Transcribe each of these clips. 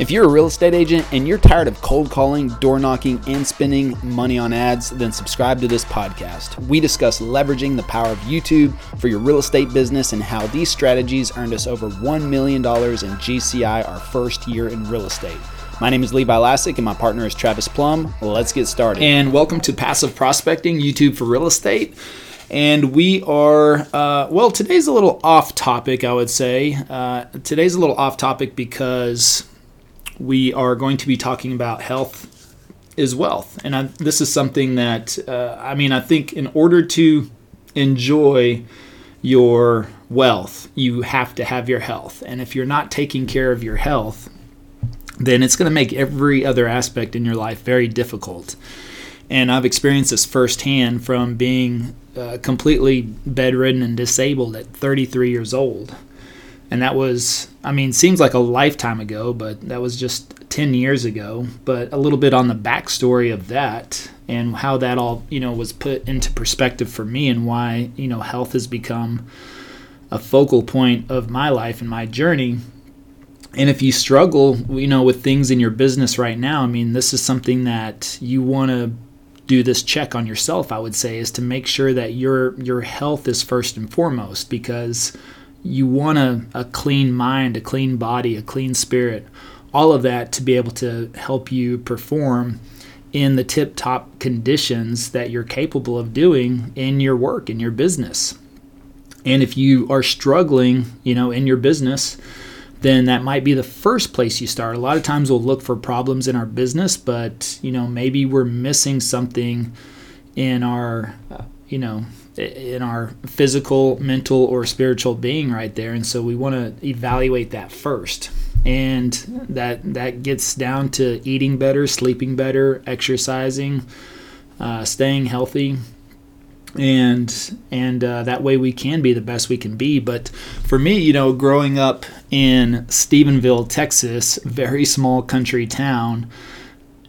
If you're a real estate agent and you're tired of cold calling, door knocking, and spending money on ads, then subscribe to this podcast. We discuss leveraging the power of YouTube for your real estate business and how these strategies earned us over $1 million in GCI our first year in real estate. My name is Levi Lascsak and my partner is Travis Plum. Let's get started. And welcome to Passive Prospecting, YouTube for Real Estate. And we are, uh, well, today's a little off topic, I would say. Uh, today's a little off topic because we are going to be talking about health is wealth. And I, this is something that, uh, I mean, I think in order to enjoy your wealth, you have to have your health. And if you're not taking care of your health, then it's going to make every other aspect in your life very difficult. And I've experienced this firsthand from being uh, completely bedridden and disabled at 33 years old and that was i mean seems like a lifetime ago but that was just 10 years ago. But a little bit on the backstory of that and how that all you know was put into perspective for me and why you know health has become a focal point of my life and my journey. And if you struggle you know with things in your business right now i mean this is something that you want to do this check on yourself i would say is to make sure that your your health is first and foremost because you want a, a clean mind, a clean body, a clean spirit, all of that to be able to help you perform in the tip top conditions that you're capable of doing in your work, in your business. And if you are struggling, you know, in your business, then that might be the first place you start. A lot of times we'll look for problems in our business, but, you know, maybe we're missing something in our, you know, in our physical, mental, or spiritual being right there. And so we want to evaluate that first. And that that gets down to eating better, sleeping better, exercising, uh, staying healthy, and and uh, that way we can be the best we can be. But for me, you know, growing up in Stephenville, Texas, very small country town,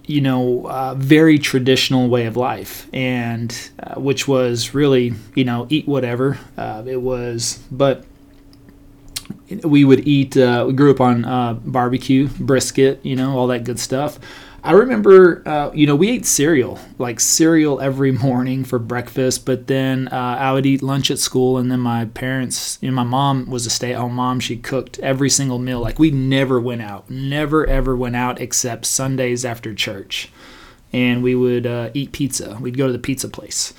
you know, uh, very traditional way of life, and uh, which was really, you know, eat whatever. Uh, it was, but we would eat. Uh, we grew up on uh, barbecue, brisket, you know, all that good stuff. I remember, uh, you know, we ate cereal, like cereal every morning for breakfast. But then uh, I would eat lunch at school, and then my parents, you know, my mom was a stay-at-home mom. She cooked every single meal. Like we never went out, never ever went out except Sundays after church, and we would uh, eat pizza. We'd go to the pizza place.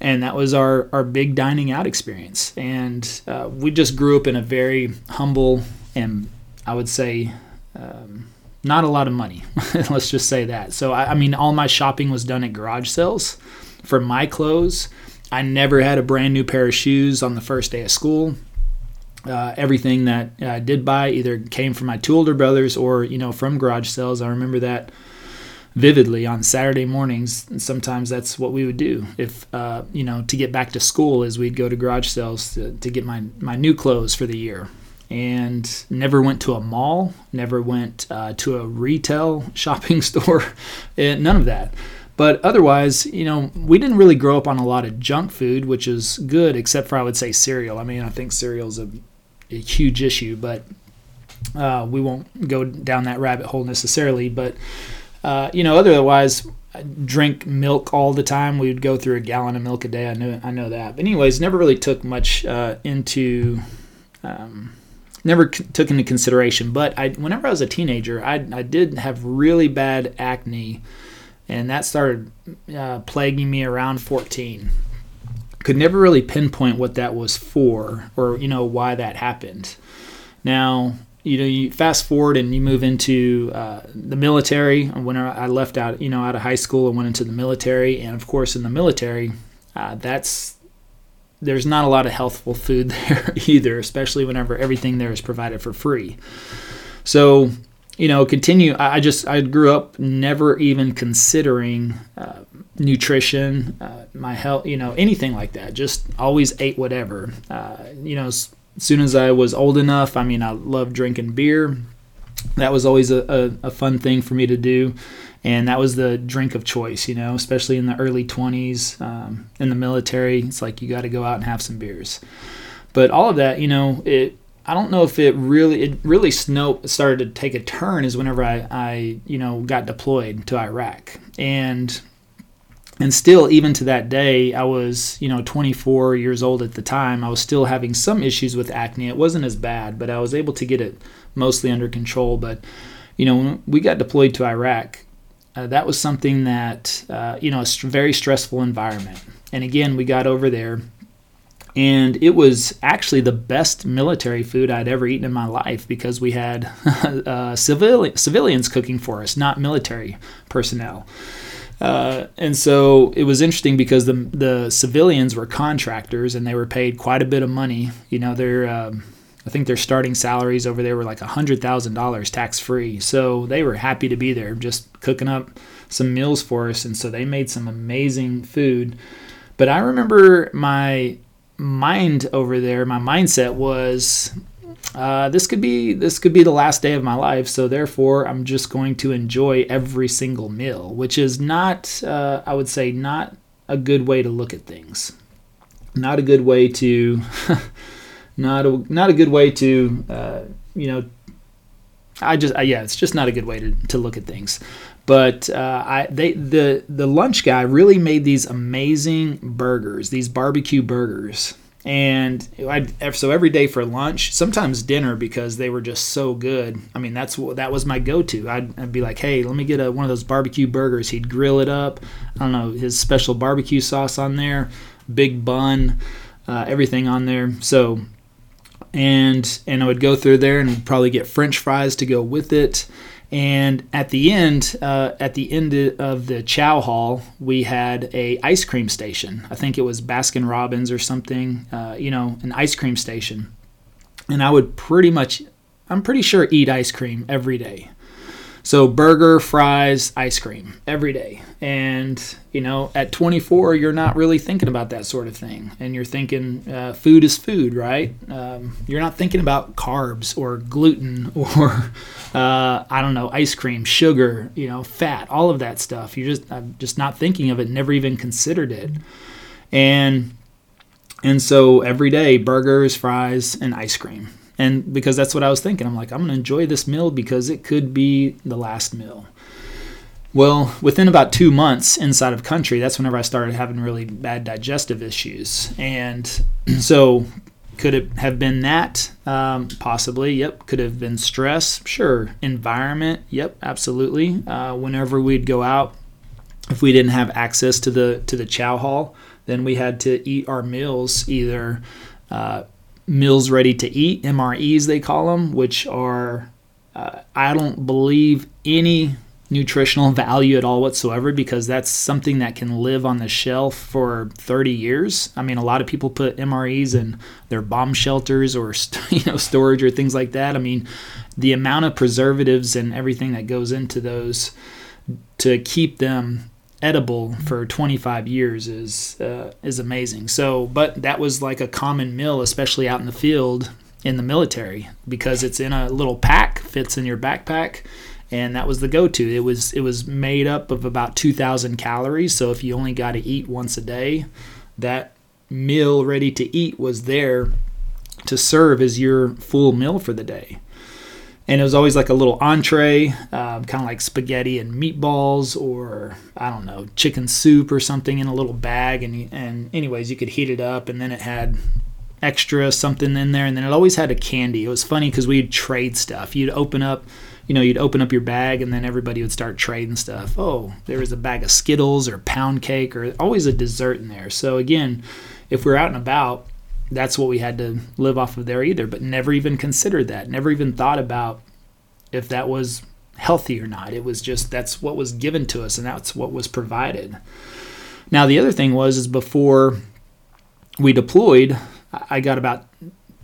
And that was our, our big dining out experience. And uh, we just grew up in a very humble and I would say um, not a lot of money. Let's just say that. So, I, I, mean, all my shopping was done at garage sales for my clothes. I never had a brand new pair of shoes on the first day of school. Uh, everything that I did buy either came from my two older brothers or, you know, from garage sales. I remember that vividly on Saturday mornings. Sometimes that's what we would do if, uh, you know, to get back to school is we'd go to garage sales to, to get my, my new clothes for the year and never went to a mall, never went uh, to a retail shopping store, none of that. But otherwise, you know, we didn't really grow up on a lot of junk food, which is good, except for I would say cereal. I mean, I think cereal is a, a huge issue, but uh, we won't go down that rabbit hole necessarily. But uh, you know, otherwise, I drink milk all the time. We would go through a gallon of milk a day. I know, I know that. But anyways, never really took much uh, into um, never c- took into consideration. But I, whenever I was a teenager, I, I did have really bad acne, and that started uh, plaguing me around 14. Could never really pinpoint what that was for, or you know why that happened. Now, you know, you fast forward and you move into uh, the military. When I left out, you know, out of high school and went into the military, and of course, in the military, uh, that's there's not a lot of healthful food there either, especially whenever everything there is provided for free. So, you know, continue. I just I grew up never even considering uh, nutrition, uh, my health, you know, anything like that. Just always ate whatever. Uh, you know, as soon as I was old enough, I mean, I loved drinking beer. That was always a, a, a fun thing for me to do and that was the drink of choice, you know, especially in the early 20s um, in the military. It's like you got to go out and have some beers. But all of that, you know, it I don't know if it really it really snow started to take a turn is whenever I, I you know got deployed to Iraq and and still even to that day I was you know 24 years old at the time I was still having some issues with acne it wasn't as bad but I was able to get it mostly under control but you know we got deployed to Iraq uh, that was something that uh, you know a st- very stressful environment and again we got over there and it was actually the best military food I'd ever eaten in my life because we had uh, civili- civilians cooking for us, not military personnel. Uh, and so it was interesting because the the civilians were contractors and they were paid quite a bit of money. You know, their um, I think their starting salaries over there were like hundred thousand dollars tax free. So they were happy to be there, just cooking up some meals for us. And so they made some amazing food. But I remember my mind over there, my mindset was uh, this could be this could be the last day of my life, so therefore I'm just going to enjoy every single meal, which is not, uh, I would say, not a good way to look at things. Not a good way to, not a not a good way to, uh, you know. I just yeah, it's just not a good way to, to look at things. But uh, I they the the lunch guy really made these amazing burgers, these barbecue burgers, and I so every day for lunch, sometimes dinner because they were just so good. I mean that's that was my go-to. I'd, I'd be like, hey, let me get a, one of those barbecue burgers. He'd grill it up. I don't know his special barbecue sauce on there, big bun, uh, everything on there. So and and I would go through there and probably get French fries to go with it and at the end, uh, at the end of the chow hall, we had a ice cream station. I think it was Baskin Robbins or something. Uh, you know, an ice cream station. And I would pretty much, I'm pretty sure, eat ice cream every day. So burger, fries, ice cream every day. And you know, at 24, you're not really thinking about that sort of thing, and you're thinking uh, food is food, right? Um, you're not thinking about carbs or gluten or uh, I don't know, ice cream, sugar, you know, fat, all of that stuff. You're just I'm just not thinking of it, never even considered it, and and so every day, burgers, fries, and ice cream and because that's what I was thinking. I'm like, I'm going to enjoy this meal because it could be the last meal. Well, within about two months inside of country, that's whenever I started having really bad digestive issues. And so, could it have been that? Um, possibly. Yep. Could have been stress. Sure. Environment. Yep. Absolutely. Uh, whenever we'd go out, if we didn't have access to the to the chow hall, then we had to eat our meals either uh, meals ready to eat, MREs they call them, which are, uh, I don't believe any nutritional value at all whatsoever because that's something that can live on the shelf for 30 years. I mean, a lot of people put MREs in their bomb shelters or you know storage or things like that. I mean, the amount of preservatives and everything that goes into those to keep them edible for 25 years is uh, is amazing. So, but that was like a common meal, especially out in the field in the military, because it's in a little pack, fits in your backpack, and that was the go-to. It was it was made up of about 2,000 calories. So if you only got to eat once a day, that meal ready to eat was there to serve as your full meal for the day and it was always like a little entree, um, kind of like spaghetti and meatballs, or I don't know, chicken soup or something in a little bag. And and anyways, you could heat it up, and then it had extra something in there, and then it always had a candy. It was funny because we'd trade stuff. You'd open up, you know, you'd open up your bag, and then everybody would start trading stuff. Oh, there was a bag of Skittles or pound cake, or always a dessert in there. So again, if we're out and about that's what we had to live off of there either, but never even considered that. Never even thought about if that was healthy or not. It was just that's what was given to us and that's what was provided. Now the other thing was is before we deployed, I got about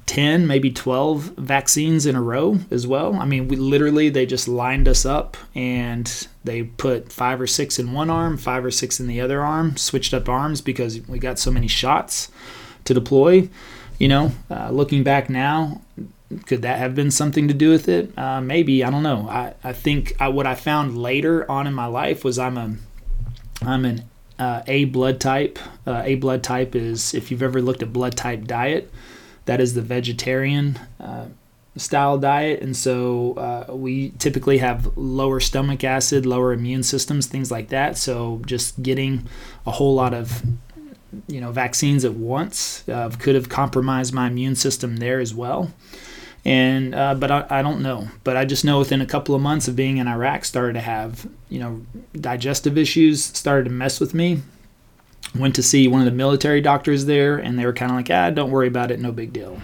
10, maybe 12 vaccines in a row as well. I mean, we literally they just lined us up and they put 5 or 6 in one arm, 5 or 6 in the other arm, switched up arms because we got so many shots to deploy. You know, uh, looking back now, could that have been something to do with it? Uh, maybe I don't know. I I think I, what I found later on in my life was I'm a I'm an uh, A blood type. Uh, a blood type is if you've ever looked at blood type diet, That is the vegetarian uh, style diet. And so uh, we typically have lower stomach acid, lower immune systems, things like that. So just getting a whole lot of you know vaccines at once uh, could have compromised my immune system there as well. And uh, but I, I, don't know. But i just know within a couple of months of being in iraq started to have you know digestive issues started to mess with me. Went to see one of the military doctors there and they were kind of like ah don't worry about it no big deal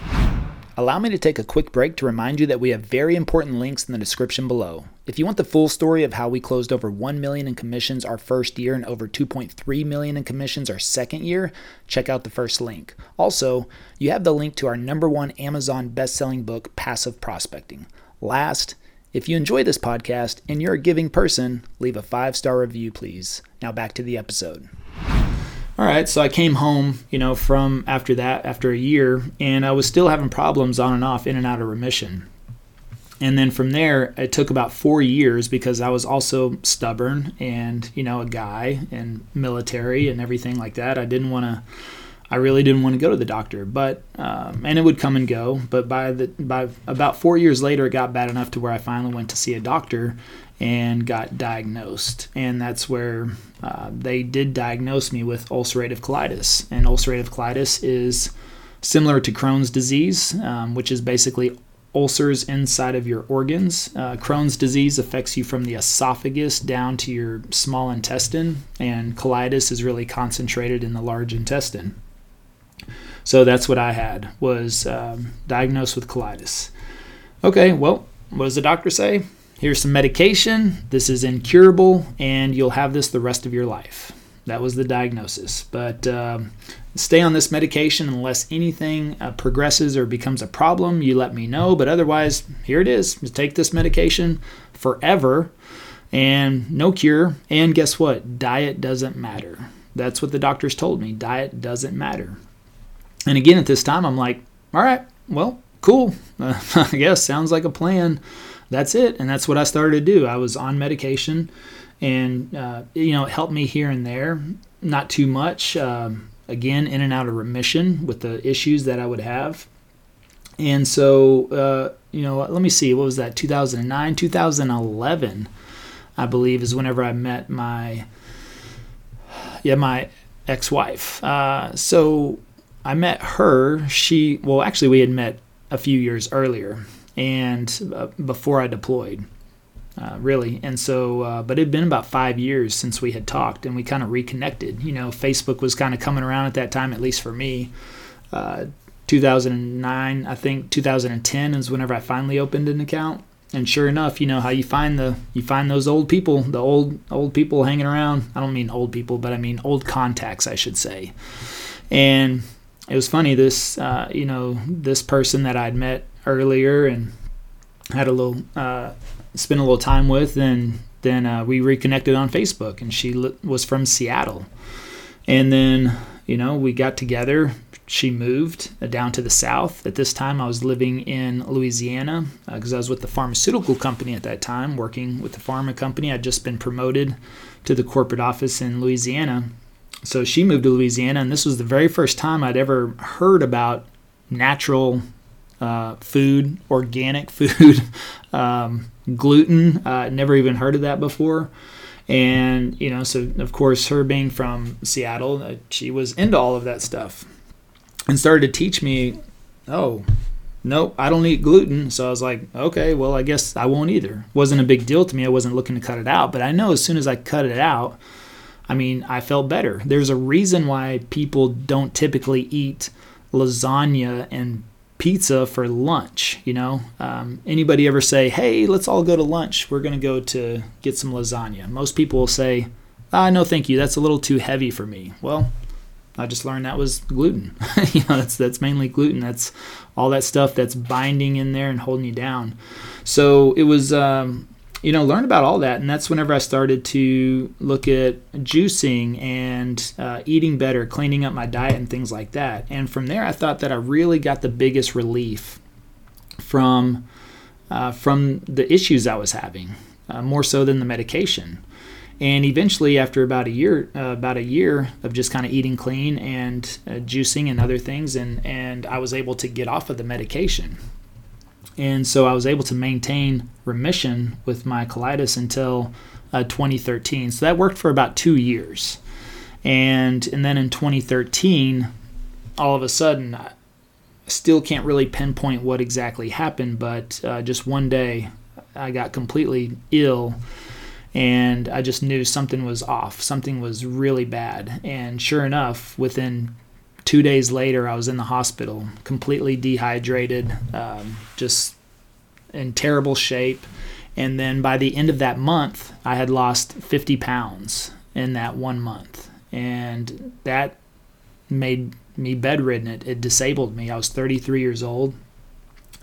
Allow me to take a quick break to remind you that we have very important links in the description below. If you want the full story of how we closed over 1 million in commissions our first year and over 2.3 million in commissions our second year, check out the first link. Also, you have the link to our number 1 Amazon best-selling book Passive Prospecting. Last, if you enjoy this podcast and you're a giving person, leave a 5-star review please. Now back to the episode all right so i came home you know from after that after a year and i was still having problems on and off in and out of remission. And then from there it took about four years because i was also stubborn and you know a guy and military and everything like that. I didn't want to i really didn't want to go to the doctor but um, and it would come and go. But by the by about four years later it got bad enough to where i finally went to see a doctor and got diagnosed. And that's where uh, they did diagnose me with ulcerative colitis. And ulcerative colitis is similar to Crohn's disease, um, which is basically ulcers inside of your organs. Uh, Crohn's disease affects you from the esophagus down to your small intestine, and colitis is really concentrated in the large intestine. So that's what I had was um, diagnosed with colitis. Okay, well, what does the doctor say? Here's some medication. This is incurable, and you'll have this the rest of your life. That was the diagnosis. But um, stay on this medication unless anything uh, progresses or becomes a problem. You let me know. But otherwise, here it is. Just take this medication forever and no cure. And guess what? Diet doesn't matter. That's what the doctors told me. Diet doesn't matter. And again, at this time, I'm like, all right, well, cool. Uh, I guess sounds like a plan that's it. And that's what I started to do. I was on medication, and uh, you know, it helped me here and there, not too much. Um, again, in and out of remission with the issues that I would have. And so, uh, you know, let me see, what was that? 2009, 2011, I believe, is whenever I met my, yeah, my ex-wife. Uh, so I met her. She, well, actually, we had met a few years earlier and uh, before I deployed, uh, really. And so, uh, but it had been about five years since we had talked, and we kind of reconnected. You know, Facebook was kind of coming around at that time, at least for me. Uh, 2009, I think 2010 is whenever I finally opened an account. And sure enough, you know how you find the you find those old people, the old old people hanging around. I don't mean old people, but I mean old contacts, I should say. And it was funny. This uh, you know this person that I'd met earlier and had a little uh, spent a little time with and then uh, we reconnected on facebook and she was from seattle. And then you know we got together she moved uh, down to the south. At this time i was living in louisiana because uh, i was with the pharmaceutical company at that time working with the pharma company. I'd just been promoted to the corporate office in louisiana. So she moved to louisiana and this was the very first time i'd ever heard about natural uh, food, organic food, um, gluten. Uh, never even heard of that before. And, you know, so of course, her being from Seattle, uh, she was into all of that stuff and started to teach me, oh, nope, I don't eat gluten. So I was like, okay, well, I guess I won't either. Wasn't a big deal to me. I wasn't looking to cut it out. But I know as soon as I cut it out, I mean, I felt better. There's a reason why people don't typically eat lasagna and pizza for lunch. You know, um, anybody ever say, "Hey, let's all go to lunch. We're going to go to get some lasagna." Most people will say, "Ah, no, thank you. That's a little too heavy for me." Well, I just learned that was gluten. you know, that's that's mainly gluten. That's all that stuff that's binding in there and holding you down. So it was um, you know, learn about all that. And that's whenever I started to look at juicing and uh, eating better, cleaning up my diet, and things like that. And from there, I thought that I really got the biggest relief from uh, from the issues I was having, uh, more so than the medication. And eventually, after about a year, uh, about a year of just kind of eating clean and uh, juicing and other things, and and I was able to get off of the medication. And so I was able to maintain remission with my colitis until uh, 2013. So that worked for about two years. And and then in 2013, all of a sudden, I still can't really pinpoint what exactly happened, but uh, just one day, I got completely ill and I just knew something was off. Something was really bad. And sure enough, within two days later, I was in the hospital, completely dehydrated, um, just in terrible shape. And then by the end of that month, I had lost 50 pounds in that one month. And that made me bedridden. It, it disabled me. I was 33 years old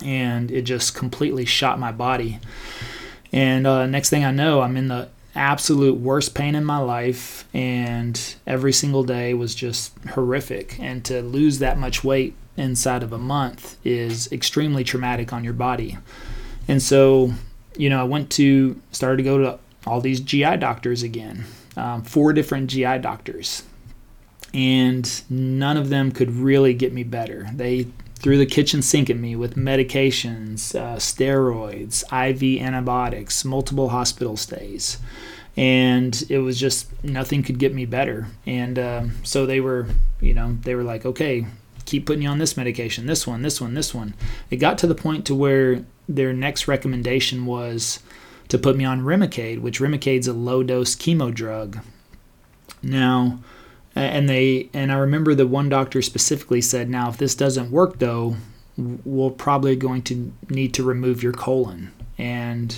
and it just completely shot my body. And uh, next thing I know, I'm in the absolute worst pain in my life, and every single day was just horrific. And to lose that much weight inside of a month is extremely traumatic on your body. And so, you know, I went to, started to go to all these GI doctors again, um, four different GI doctors. And none of them could really get me better. They threw the kitchen sink at me with medications, uh, steroids, IV antibiotics, multiple hospital stays. And it was just nothing could get me better. And um, so they were, you know, they were like, okay, keep putting you on this medication, this one, this one, this one. It got to the point to where their next recommendation was to put me on Remicade, which Remicade's a low dose chemo drug. Now, and they and I remember the one doctor specifically said, "Now, if this doesn't work, though, we're probably going to need to remove your colon, and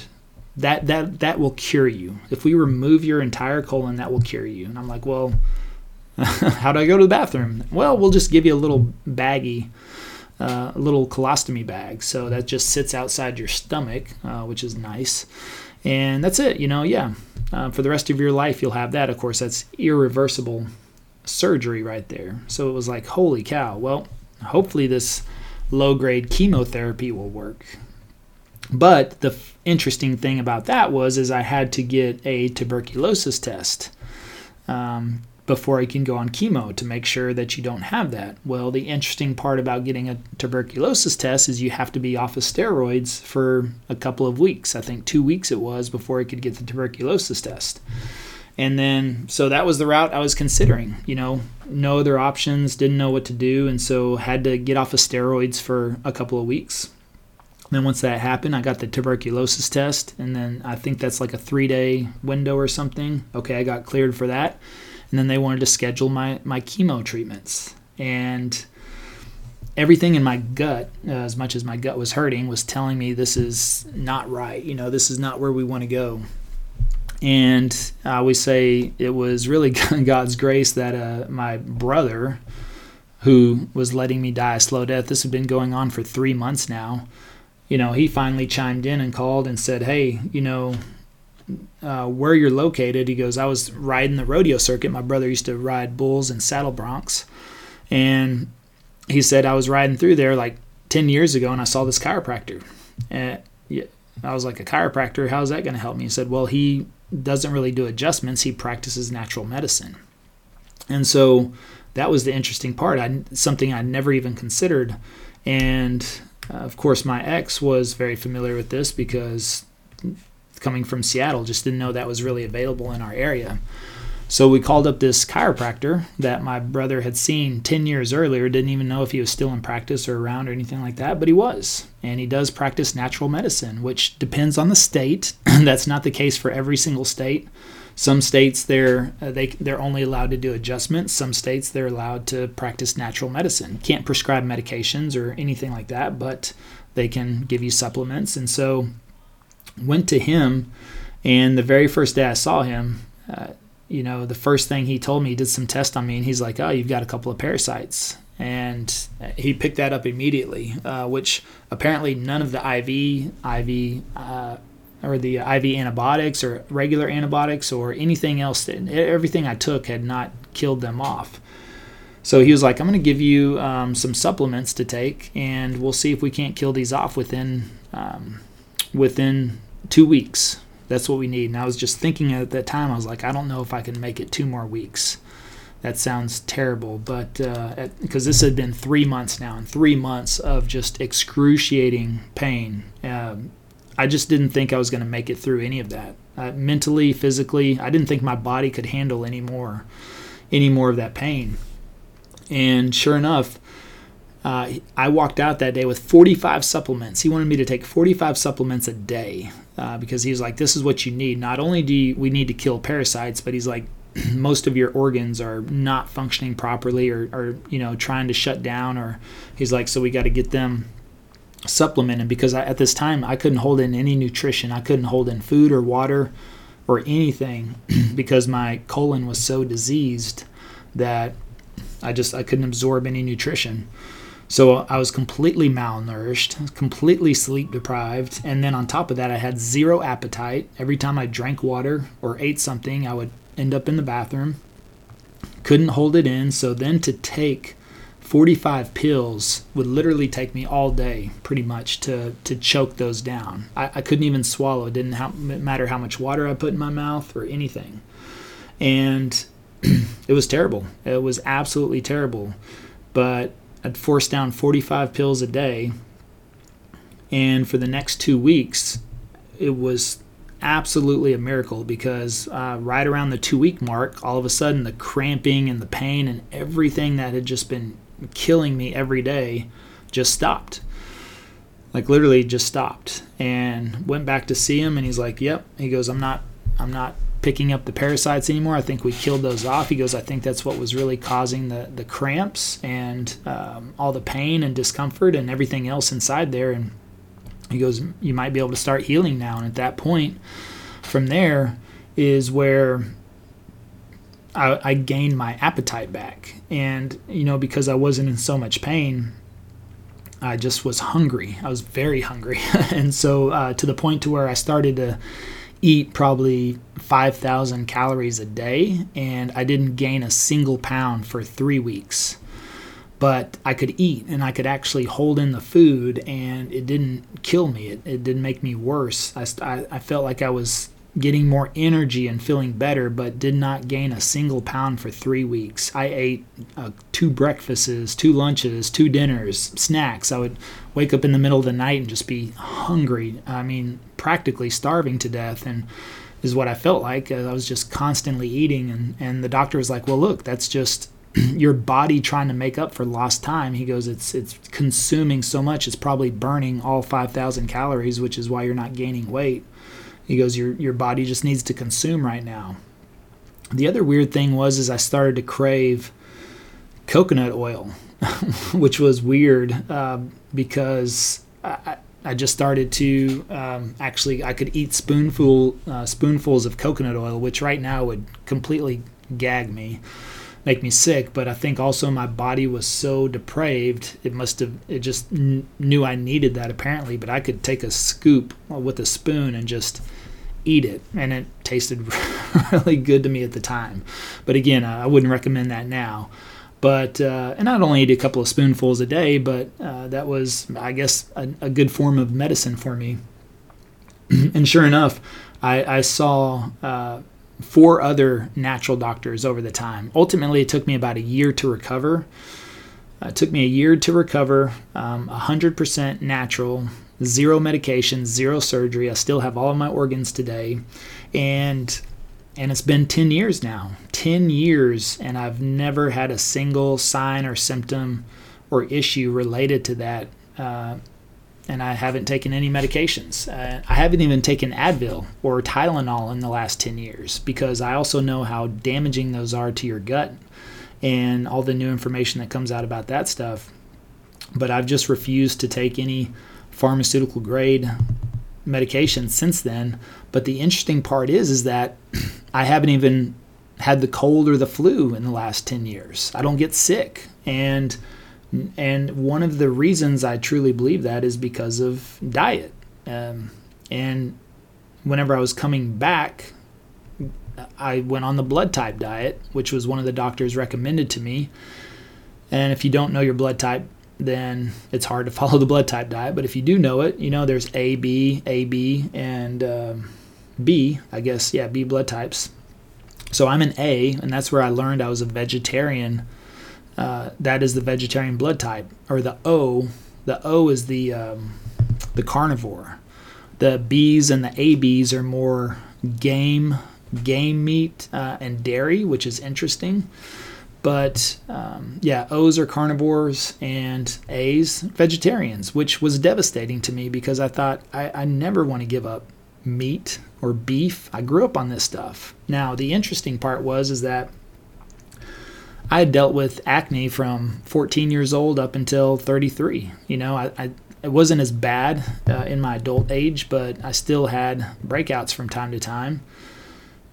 that that that will cure you. If we remove your entire colon, that will cure you." And I'm like, "Well, how do I go to the bathroom?" Well, we'll just give you a little baggie. Uh, a little colostomy bag, so that just sits outside your stomach, uh, which is nice, and that's it. You know, yeah. Uh, for the rest of your life, you'll have that. Of course, that's irreversible surgery right there. So it was like, holy cow. Well, hopefully this low grade chemotherapy will work. But the f- interesting thing about that was is I had to get a tuberculosis test um, before I can go on chemo to make sure that you don't have that. Well, the interesting part about getting a tuberculosis test is you have to be off of steroids for a couple of weeks. I think two weeks it was before I could get the tuberculosis test. And then, so that was the route I was considering. You know, no other options, didn't know what to do, and so had to get off of steroids for a couple of weeks. And then once that happened, I got the tuberculosis test, and then I think that's like a three-day window or something. Okay, I got cleared for that, and then they wanted to schedule my my chemo treatments, and everything in my gut, uh, as much as my gut was hurting, was telling me this is not right. You know, this is not where we want to go. And I always say it was really God's grace that uh, my brother, who was letting me die a slow death, this had been going on for three months now. You know, he finally chimed in and called and said, Hey, you know, uh, where you're located. He goes, I was riding the rodeo circuit. My brother used to ride bulls and saddle broncs. And he said, I was riding through there like 10 years ago and I saw this chiropractor. And I was like, A chiropractor? How's that going to help me? He said, Well, he doesn't really do adjustments, he practices natural medicine. And so that was the interesting part. I something I never even considered. And uh, of course, my ex was very familiar with this because coming from Seattle, just didn't know that was really available in our area. So we called up this chiropractor that my brother had seen 10 years earlier, didn't even know if he was still in practice or around or anything like that, but he was. And he does practice natural medicine, which depends on the state. That's not the case for every single state. Some states they're uh, they they're only allowed to do adjustments. Some states they're allowed to practice natural medicine. Can't prescribe medications or anything like that, but they can give you supplements. And so went to him and the very first day I saw him, uh, you know, the first thing he told me, he did some tests on me, and he's like, "Oh, you've got a couple of parasites," and he picked that up immediately. Uh, which apparently none of the IV, IV, uh, or the IV antibiotics or regular antibiotics or anything else, that, everything I took had not killed them off. So he was like, "I'm going to give you um, some supplements to take, and we'll see if we can't kill these off within um, within two weeks." That's what we need. And I was just thinking at that time, I was like, I don't know if I can make it two more weeks. That sounds terrible, but because uh, this had been three months now, and three months of just excruciating pain. Um, I just didn't think I was going to make it through any of that. Uh, mentally, physically, I didn't think my body could handle any more, any more of that pain. And sure enough, uh, I walked out that day with 45 supplements. He wanted me to take 45 supplements a day uh, because he was like, "This is what you need. Not only do you, we need to kill parasites, but he's like, most of your organs are not functioning properly, or, or you know, trying to shut down. Or he's like, so we got to get them supplemented because I, at this time I couldn't hold in any nutrition. I couldn't hold in food or water or anything because my colon was so diseased that I just I couldn't absorb any nutrition. So I was completely malnourished, completely sleep deprived, and then on top of that, I had zero appetite. Every time I drank water or ate something, I would end up in the bathroom. Couldn't hold it in, so then to take 45 pills would literally take me all day, pretty much, to, to choke those down. I, I couldn't even swallow. It didn't matter how much water I put in my mouth or anything. And it was terrible. It was absolutely terrible. But I'd force down 45 pills a day. And for the next two weeks, it was absolutely a miracle because uh, right around the two week mark, all of a sudden the cramping and the pain and everything that had just been killing me every day just stopped. Like literally just stopped and went back to see him and he's like, "Yep." He goes, "I'm not I'm not picking up the parasites anymore. I think we killed those off. He goes, I think that's what was really causing the, the cramps and um, all the pain and discomfort and everything else inside there. And he goes, You might be able to start healing now. And at that point, from there is where I, I gained my appetite back. And, you know, because I wasn't in so much pain, I just was hungry. I was very hungry. and so uh, to the point to where I started to eat probably 5,000 calories a day, and I didn't gain a single pound for three weeks. But I could eat and I could actually hold in the food, and it didn't kill me. It, it didn't make me worse. I, I, I felt like I was getting more energy and feeling better, but did not gain a single pound for three weeks. I ate uh, two breakfasts, two lunches, two dinners, snacks. I would wake up in the middle of the night and just be hungry. I mean, practically starving to death. And is what I felt like. I was just constantly eating. And, and the doctor was like, well, look, that's just your body trying to make up for lost time. He goes, it's it's consuming so much, it's probably burning all 5,000 calories, which is why you're not gaining weight. He goes, your your body just needs to consume right now. The other weird thing was is I started to crave coconut oil, which was weird uh, because I, I just started to um, actually I could eat spoonful uh, spoonfuls of coconut oil, which right now would completely gag me, make me sick. But I think also my body was so depraved, it must have it just kn- knew I needed that apparently. But I could take a scoop with a spoon and just eat it, and it tasted really good to me at the time. But again, I wouldn't recommend that now. But uh, and I'd only eat a couple of spoonfuls a day, but uh, that was, I guess, a, a, good form of medicine for me. and sure enough, I, I saw uh, four other natural doctors over the time. Ultimately, it took me about a year to recover. It took me a year to recover, um, 100% natural, zero medication, zero surgery. I still have all of my organs today. And and it's been 10 years now 10 years and i've never had a single sign or symptom or issue related to that uh, and i haven't taken any medications uh, i haven't even taken advil or tylenol in the last 10 years because i also know how damaging those are to your gut and all the new information that comes out about that stuff but i've just refused to take any pharmaceutical grade medication since then. But the interesting part is, is that I haven't even had the cold or the flu in the last 10 years. I don't get sick. And and one of the reasons I truly believe that is because of diet. Um, and whenever I was coming back, I went on the blood type diet, which was one of the doctors recommended to me. And if you don't know your blood type, then it's hard to follow the blood type diet. But if you do know it, you know there's A, B, A, B, and um, B, I guess, yeah, B blood types. So I'm an A, and that's where I learned I was a vegetarian. Uh, that is the vegetarian blood type, or the O. The O is the um, the carnivore. The B's and the ABs are more game, game meat, uh, and dairy, which is interesting. But um, yeah, O's are carnivores and A's vegetarians, which was devastating to me because I thought I, I never want to give up meat or beef. I grew up on this stuff. Now the interesting part was is that I had dealt with acne from 14 years old up until 33. You know, I, I it wasn't as bad uh, in my adult age, but I still had breakouts from time to time,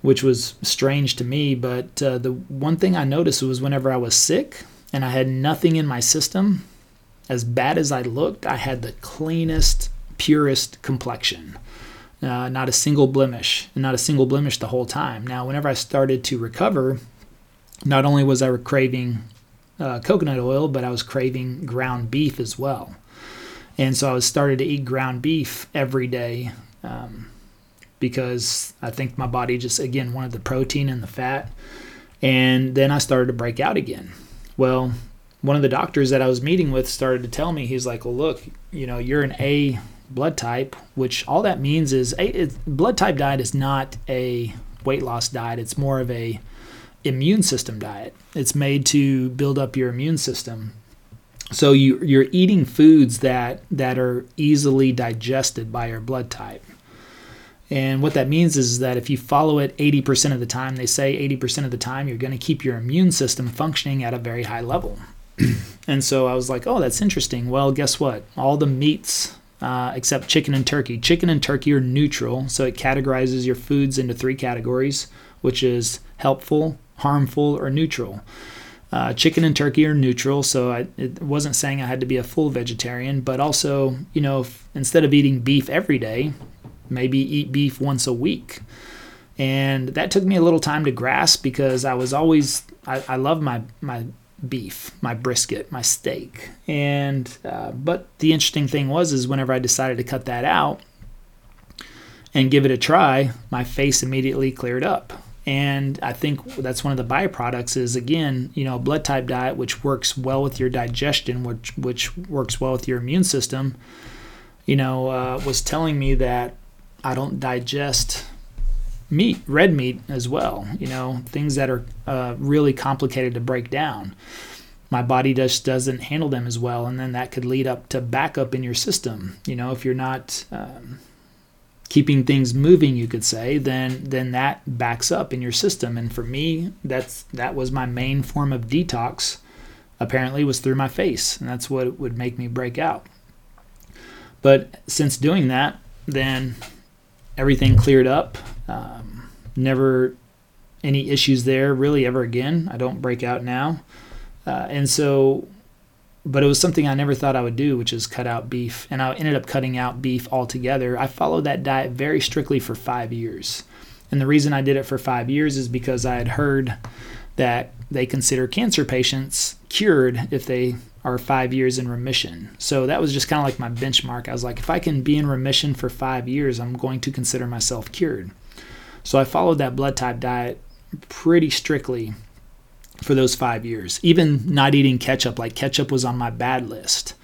which was strange to me. But uh, the one thing I noticed was whenever I was sick and I had nothing in my system, as bad as I looked, I had the cleanest, purest complexion. Uh, not a single blemish, and not a single blemish the whole time. Now, whenever I started to recover, not only was I craving uh, coconut oil, but I was craving ground beef as well. And so I was started to eat ground beef every day um, because I think my body just, again, wanted the protein and the fat. And then I started to break out again. Well, one of the doctors that I was meeting with started to tell me, he's like, well, look, you know, you're an A blood type, which all that means is a blood type diet is not a weight loss diet. It's more of a immune system diet. It's made to build up your immune system so you, you're eating foods that, that are easily digested by your blood type. And what that means is that if you follow it 80% of the time, they say 80% of the time, you're going to keep your immune system functioning at a very high level. and so I was like, oh, that's interesting. Well, guess what? All the meats, uh, except chicken and turkey, chicken and turkey are neutral. So it categorizes your foods into three categories, which is helpful, harmful, or neutral. Uh, chicken and turkey are neutral, so I, it wasn't saying I had to be a full vegetarian, but also, you know, if, instead of eating beef every day, maybe eat beef once a week. And that took me a little time to grasp because I was always, I, I love my, my beef, my brisket, my steak. And, uh, but the interesting thing was, is whenever I decided to cut that out and give it a try, my face immediately cleared up and I think that's one of the byproducts is again, you know, blood type diet, which works well with your digestion, which which works well with your immune system. You know, uh, was telling me that I don't digest meat, red meat as well. You know, things that are uh, really complicated to break down. My body just doesn't handle them as well, and then that could lead up to backup in your system. You know, if you're not um, keeping things moving you could say then then that backs up in your system and for me that's that was my main form of detox apparently was through my face and that's what would make me break out but since doing that then everything cleared up um, never any issues there really ever again i don't break out now uh, and so but it was something I never thought I would do, which is cut out beef. And I ended up cutting out beef altogether. I followed that diet very strictly for five years. And the reason I did it for five years is because I had heard that they consider cancer patients cured if they are five years in remission. So that was just kind of like my benchmark. I was like, if I can be in remission for five years, I'm going to consider myself cured. So I followed that blood type diet pretty strictly for those five years. Even not eating ketchup, like ketchup was on my bad list.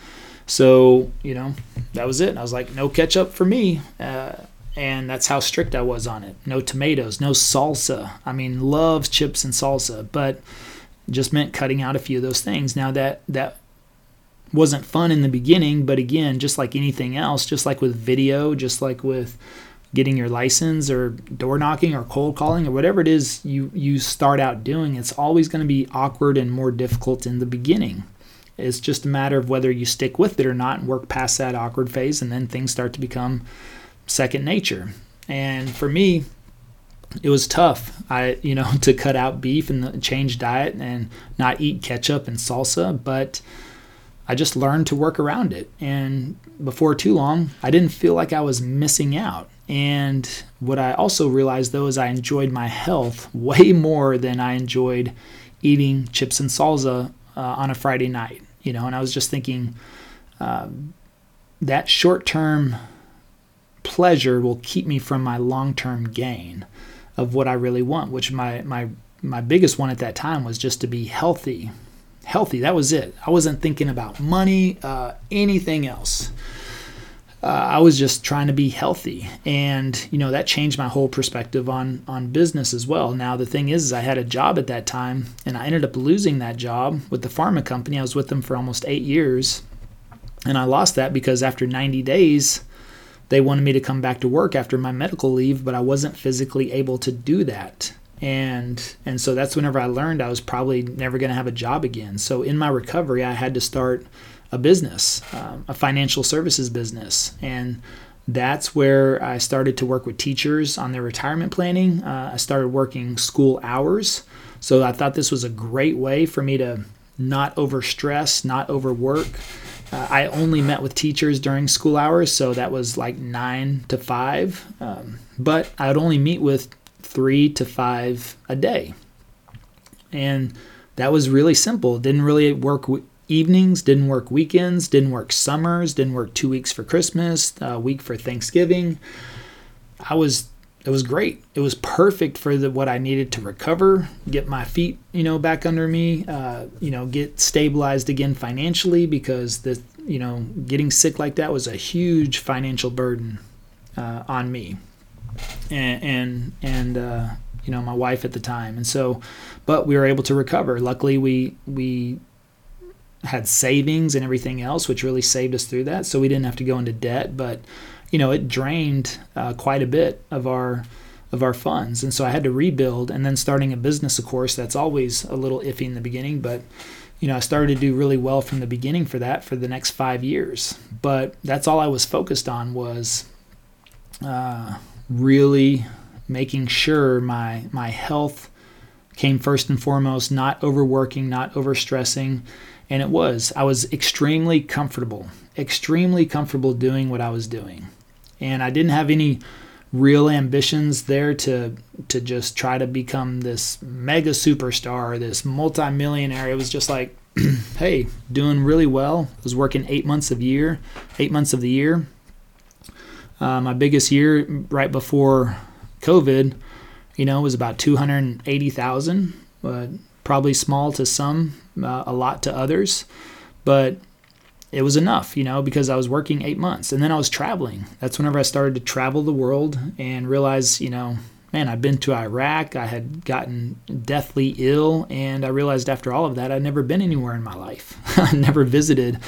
So, you know, that was it. I was like, no ketchup for me. Uh, and that's how strict I was on it. No tomatoes, no salsa. I mean, loves chips and salsa, but just meant cutting out a few of those things. Now that that wasn't fun in the beginning, but again, just like anything else, just like with video, just like with getting your license or door knocking or cold calling or whatever it is you you start out doing it's always going to be awkward and more difficult in the beginning. It's just a matter of whether you stick with it or not and work past that awkward phase and then things start to become second nature. And for me it was tough. I you know to cut out beef and change diet and not eat ketchup and salsa but I just learned to work around it. And before too long, I didn't feel like I was missing out. And what I also realized though is I enjoyed my health way more than I enjoyed eating chips and salsa uh, on a Friday night. You know, and I was just thinking um, that short term pleasure will keep me from my long-term gain of what I really want, which my my my biggest one at that time was just to be healthy. Healthy, that was it. I wasn't thinking about money, uh, anything else. Uh, I was just trying to be healthy, and you know that changed my whole perspective on on business as well. Now the thing is, is I had a job at that time, and I ended up losing that job with the pharma company. I was with them for almost eight years, and I lost that because after 90 days, they wanted me to come back to work after my medical leave, but I wasn't physically able to do that and and so that's whenever I learned I was probably never going to have a job again. So in my recovery, I had to start a business, um, a financial services business, and that's where I started to work with teachers on their retirement planning. Uh, I started working school hours, so I thought this was a great way for me to not overstress, not overwork. Uh, I only met with teachers during school hours, so that was like nine to five. Um, but I would only meet with three to five a day. And that was really simple. Didn't really work evenings, didn't work weekends, didn't work summers, didn't work two weeks for Christmas, a week for Thanksgiving. I was it was great. It was perfect for the, what I needed to recover, get my feet, you know, back under me, uh, you know, get stabilized again financially because the, you know, getting sick like that was a huge financial burden uh, on me and and, and uh, you know my wife at the time, and so, but we were able to recover. Luckily, we we had savings and everything else, which really saved us through that. So we didn't have to go into debt, but you know it drained uh, quite a bit of our of our funds, and so I had to rebuild. And then starting a business, of course, that's always a little iffy in the beginning, but you know, I started to do really well from the beginning for that for the next five years. But that's all I was focused on was uh, really making sure my my health came first and foremost, not overworking, not overstressing. And it was. I was extremely comfortable, extremely comfortable doing what I was doing. And I didn't have any real ambitions there to to just try to become this mega superstar, this multimillionaire. It was just like, hey, doing really well. I was working eight months of year, eight months of the year, uh, my biggest year right before COVID, you know, was about 280,000. Uh, probably small to some, uh, a lot to others, but it was enough, you know, because I was working eight months and then I was traveling. That's whenever I started to travel the world and realize, you know, man, I've been to Iraq. I had gotten deathly ill, and I realized after all of that, I'd never been anywhere in my life. I never visited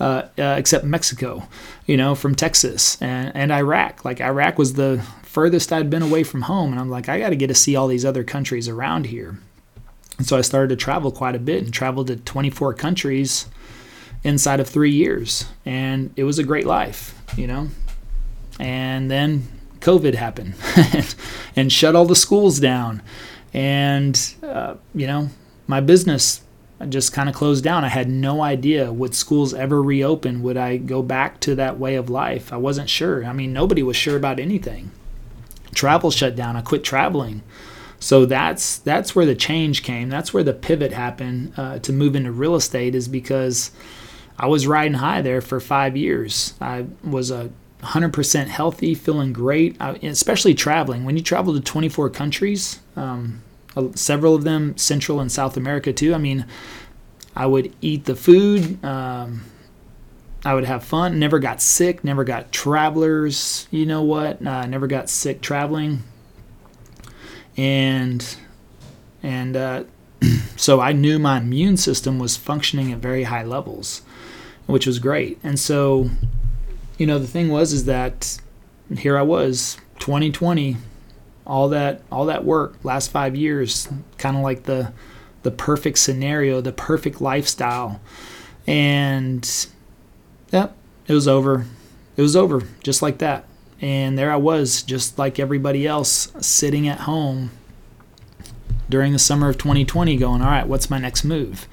uh, uh, except Mexico, you know, from Texas and, and Iraq. Like Iraq was the furthest I'd been away from home. And I'm like, I got to get to see all these other countries around here. And so I started to travel quite a bit and traveled to 24 countries inside of three years. And it was a great life, you know. And then COVID happened and shut all the schools down. And, uh, you know, my business just kind of closed down. I had no idea would schools ever reopen? Would I go back to that way of life? I wasn't sure. I mean, nobody was sure about anything. Travel shut down. I quit traveling. So that's that's where the change came. That's where the pivot happened uh, to move into real estate is because I was riding high there for five years. I was a 100% healthy, feeling great, especially traveling. When you travel to 24 countries, um, several of them Central and South America too. I mean, I would eat the food. Um, I would have fun. Never got sick. Never got travelers. You know what? Uh, never got sick traveling. And and uh, so I knew my immune system was functioning at very high levels, which was great. And so, you know, the thing was is that here I was, 2020 all that all that work last five years kind of like the the perfect scenario the perfect lifestyle. And yep it was over. It was over just like that. And there i was just like everybody else sitting at home during the summer of 2020 going all right what's my next move?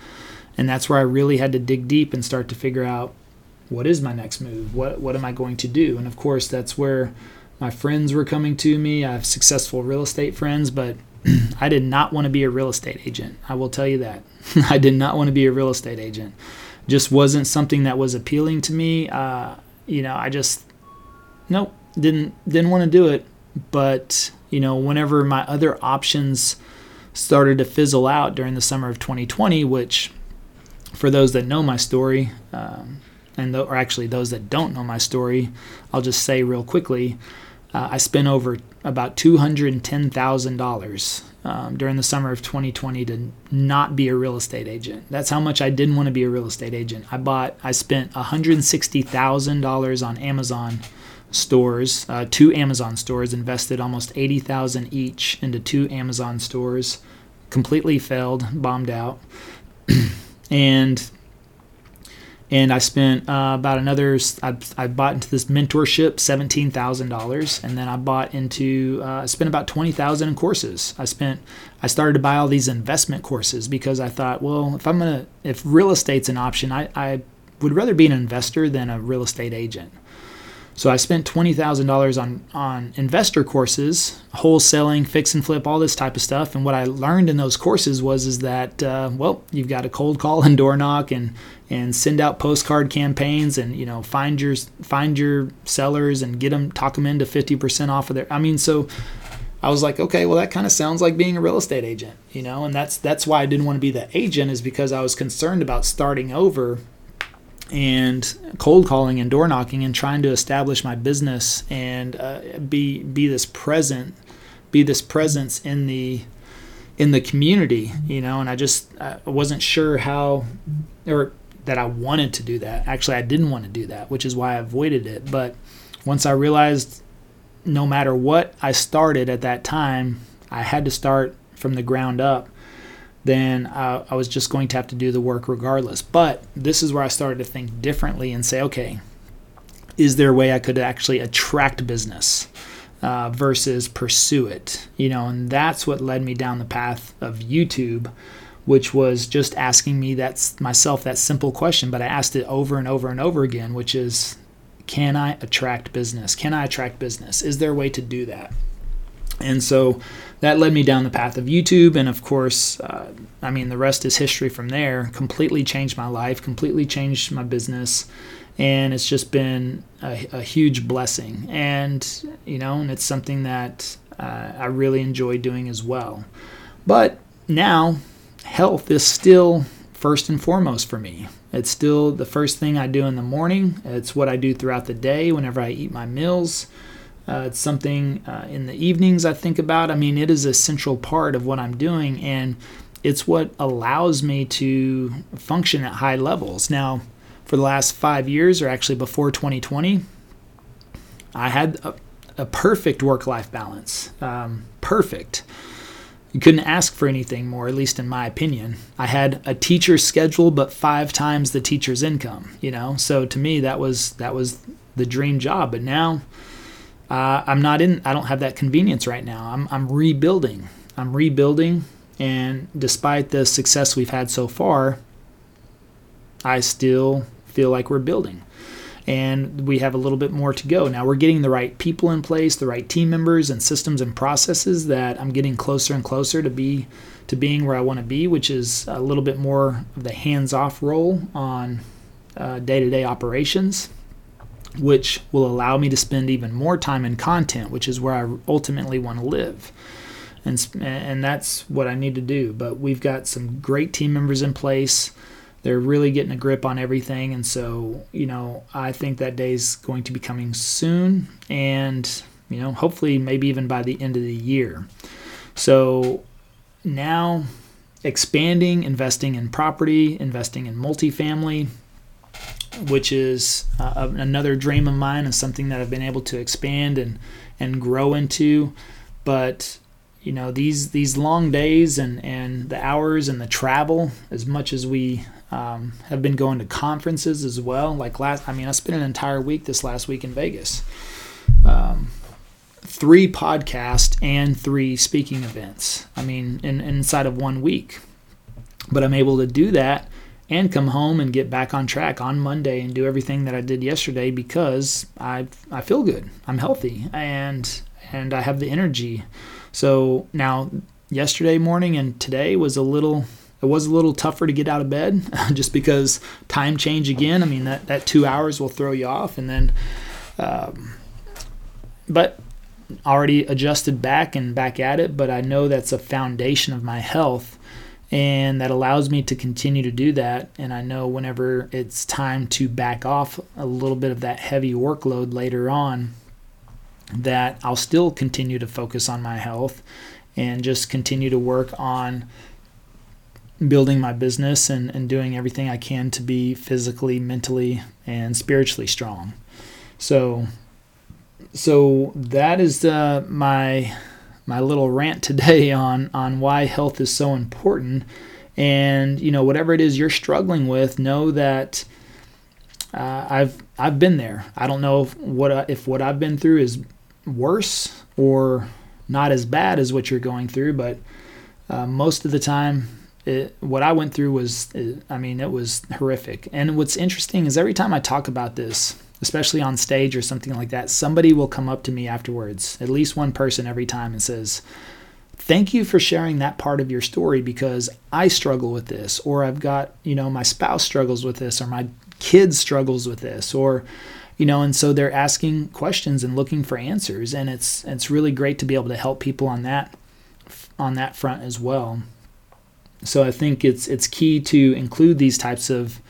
And that's where i really had to dig deep and start to figure out what is my next move? What what am i going to do? And of course that's where my friends were coming to me. I have successful real estate friends, but I did not want to be a real estate agent. I will tell you that. I did not want to be a real estate agent. Just wasn't something that was appealing to me. Uh, you know, I just, nope, didn't didn't want to do it. But you know, whenever my other options started to fizzle out during the summer of 2020, which for those that know my story, um, and th- or actually those that don't know my story, I'll just say real quickly, uh, I spent over about two hundred and ten thousand um, dollars during the summer of 2020 to not be a real estate agent. That's how much I didn't want to be a real estate agent. I bought, I spent one hundred sixty thousand dollars on Amazon stores, uh, two Amazon stores, invested almost eighty thousand each into two Amazon stores, completely failed, bombed out, and and I spent uh, about another. I, I bought into this mentorship, seventeen thousand dollars, and then I bought into. Uh, I spent about twenty thousand in courses. I spent. I started to buy all these investment courses because I thought, well, if I'm gonna, if real estate's an option, I, I would rather be an investor than a real estate agent. So I spent twenty thousand dollars on on investor courses, wholesaling, fix and flip, all this type of stuff. And what I learned in those courses was is that uh, well, you've got to cold call and door knock and and send out postcard campaigns and you know find your find your sellers and get them talk them into fifty percent off of their. I mean, so I was like, okay, well that kind of sounds like being a real estate agent, you know, and that's that's why I didn't want to be the agent is because I was concerned about starting over and cold calling and door knocking and trying to establish my business and uh, be be this present be this presence in the in the community you know and i just i wasn't sure how or that i wanted to do that actually i didn't want to do that which is why i avoided it but once i realized no matter what i started at that time i had to start from the ground up then uh, I was just going to have to do the work regardless. But this is where I started to think differently and say, okay, is there a way I could actually attract business uh, versus pursue it? You know, and that's what led me down the path of YouTube, which was just asking me that myself that simple question, but I asked it over and over and over again, which is, can I attract business? Can I attract business? Is there a way to do that? And so that led me down the path of YouTube. And of course, uh, I mean, the rest is history from there. Completely changed my life, completely changed my business. And it's just been a, a huge blessing. And, you know, and it's something that uh, I really enjoy doing as well. But now, health is still first and foremost for me. It's still the first thing I do in the morning, it's what I do throughout the day whenever I eat my meals. Uh, it's something uh, in the evenings I think about. I mean, it is a central part of what I'm doing, and it's what allows me to function at high levels. Now, for the last five years, or actually before 2020, I had a, a perfect work life balance. Um, perfect. You couldn't ask for anything more, at least in my opinion. I had a teacher's schedule, but five times the teacher's income. You know, so to me that was that was the dream job. But now uh, I'm not in. I don't have that convenience right now. I'm I'm rebuilding. I'm rebuilding, and despite the success we've had so far, I still feel like we're building. And we have a little bit more to go. Now we're getting the right people in place, the right team members and systems and processes that I'm getting closer and closer to be to being where I want to be, which is a little bit more of the hands-off role on uh, day-to-day operations which will allow me to spend even more time in content, which is where I ultimately want to live. And, and that's what I need to do. But we've got some great team members in place. They're really getting a grip on everything. And so, you know, I think that day's going to be coming soon. And, you know, hopefully, maybe even by the end of the year. So now expanding, investing in property, investing in multifamily, which is uh, another dream of mine and something that I've been able to expand and and grow into. But you know these these long days and and the hours and the travel, as much as we um, have been going to conferences as well. Like last, I mean, I spent an entire week this last week in Vegas. Um, three podcasts and three speaking events. I mean, in, inside of one week. But I'm able to do that and come home and get back on track on Monday and do everything that I did yesterday because I I feel good. I'm healthy and and I have the energy. So now yesterday morning and today was a little it was a little tougher to get out of bed just because time change again. I mean that that 2 hours will throw you off and then um, but already adjusted back and back at it, but I know that's a foundation of my health and that allows me to continue to do that. And I know whenever it's time to back off a little bit of that heavy workload later on, that I'll still continue to focus on my health and just continue to work on building my business and, and doing everything I can to be physically, mentally, and spiritually strong. So so that is uh, my my little rant today on on why health is so important. And you know, whatever it is you're struggling with, know that uh, I've I've been there. I don't know if what if what I've been through is worse or not as bad as what you're going through, but uh, most of the time, it, what I went through was, it, I mean, it was horrific. And what's interesting is every time I talk about this, especially on stage or something like that, somebody will come up to me afterwards, at least one person every time, and says, Thank you for sharing that part of your story because I struggle with this, or I've got, you know, my spouse struggles with this, or my kid struggles with this, or, you know, and so they're asking questions and looking for answers, and it's it's really great to be able to help people on that on that front as well. So I think it's it's key to include these types of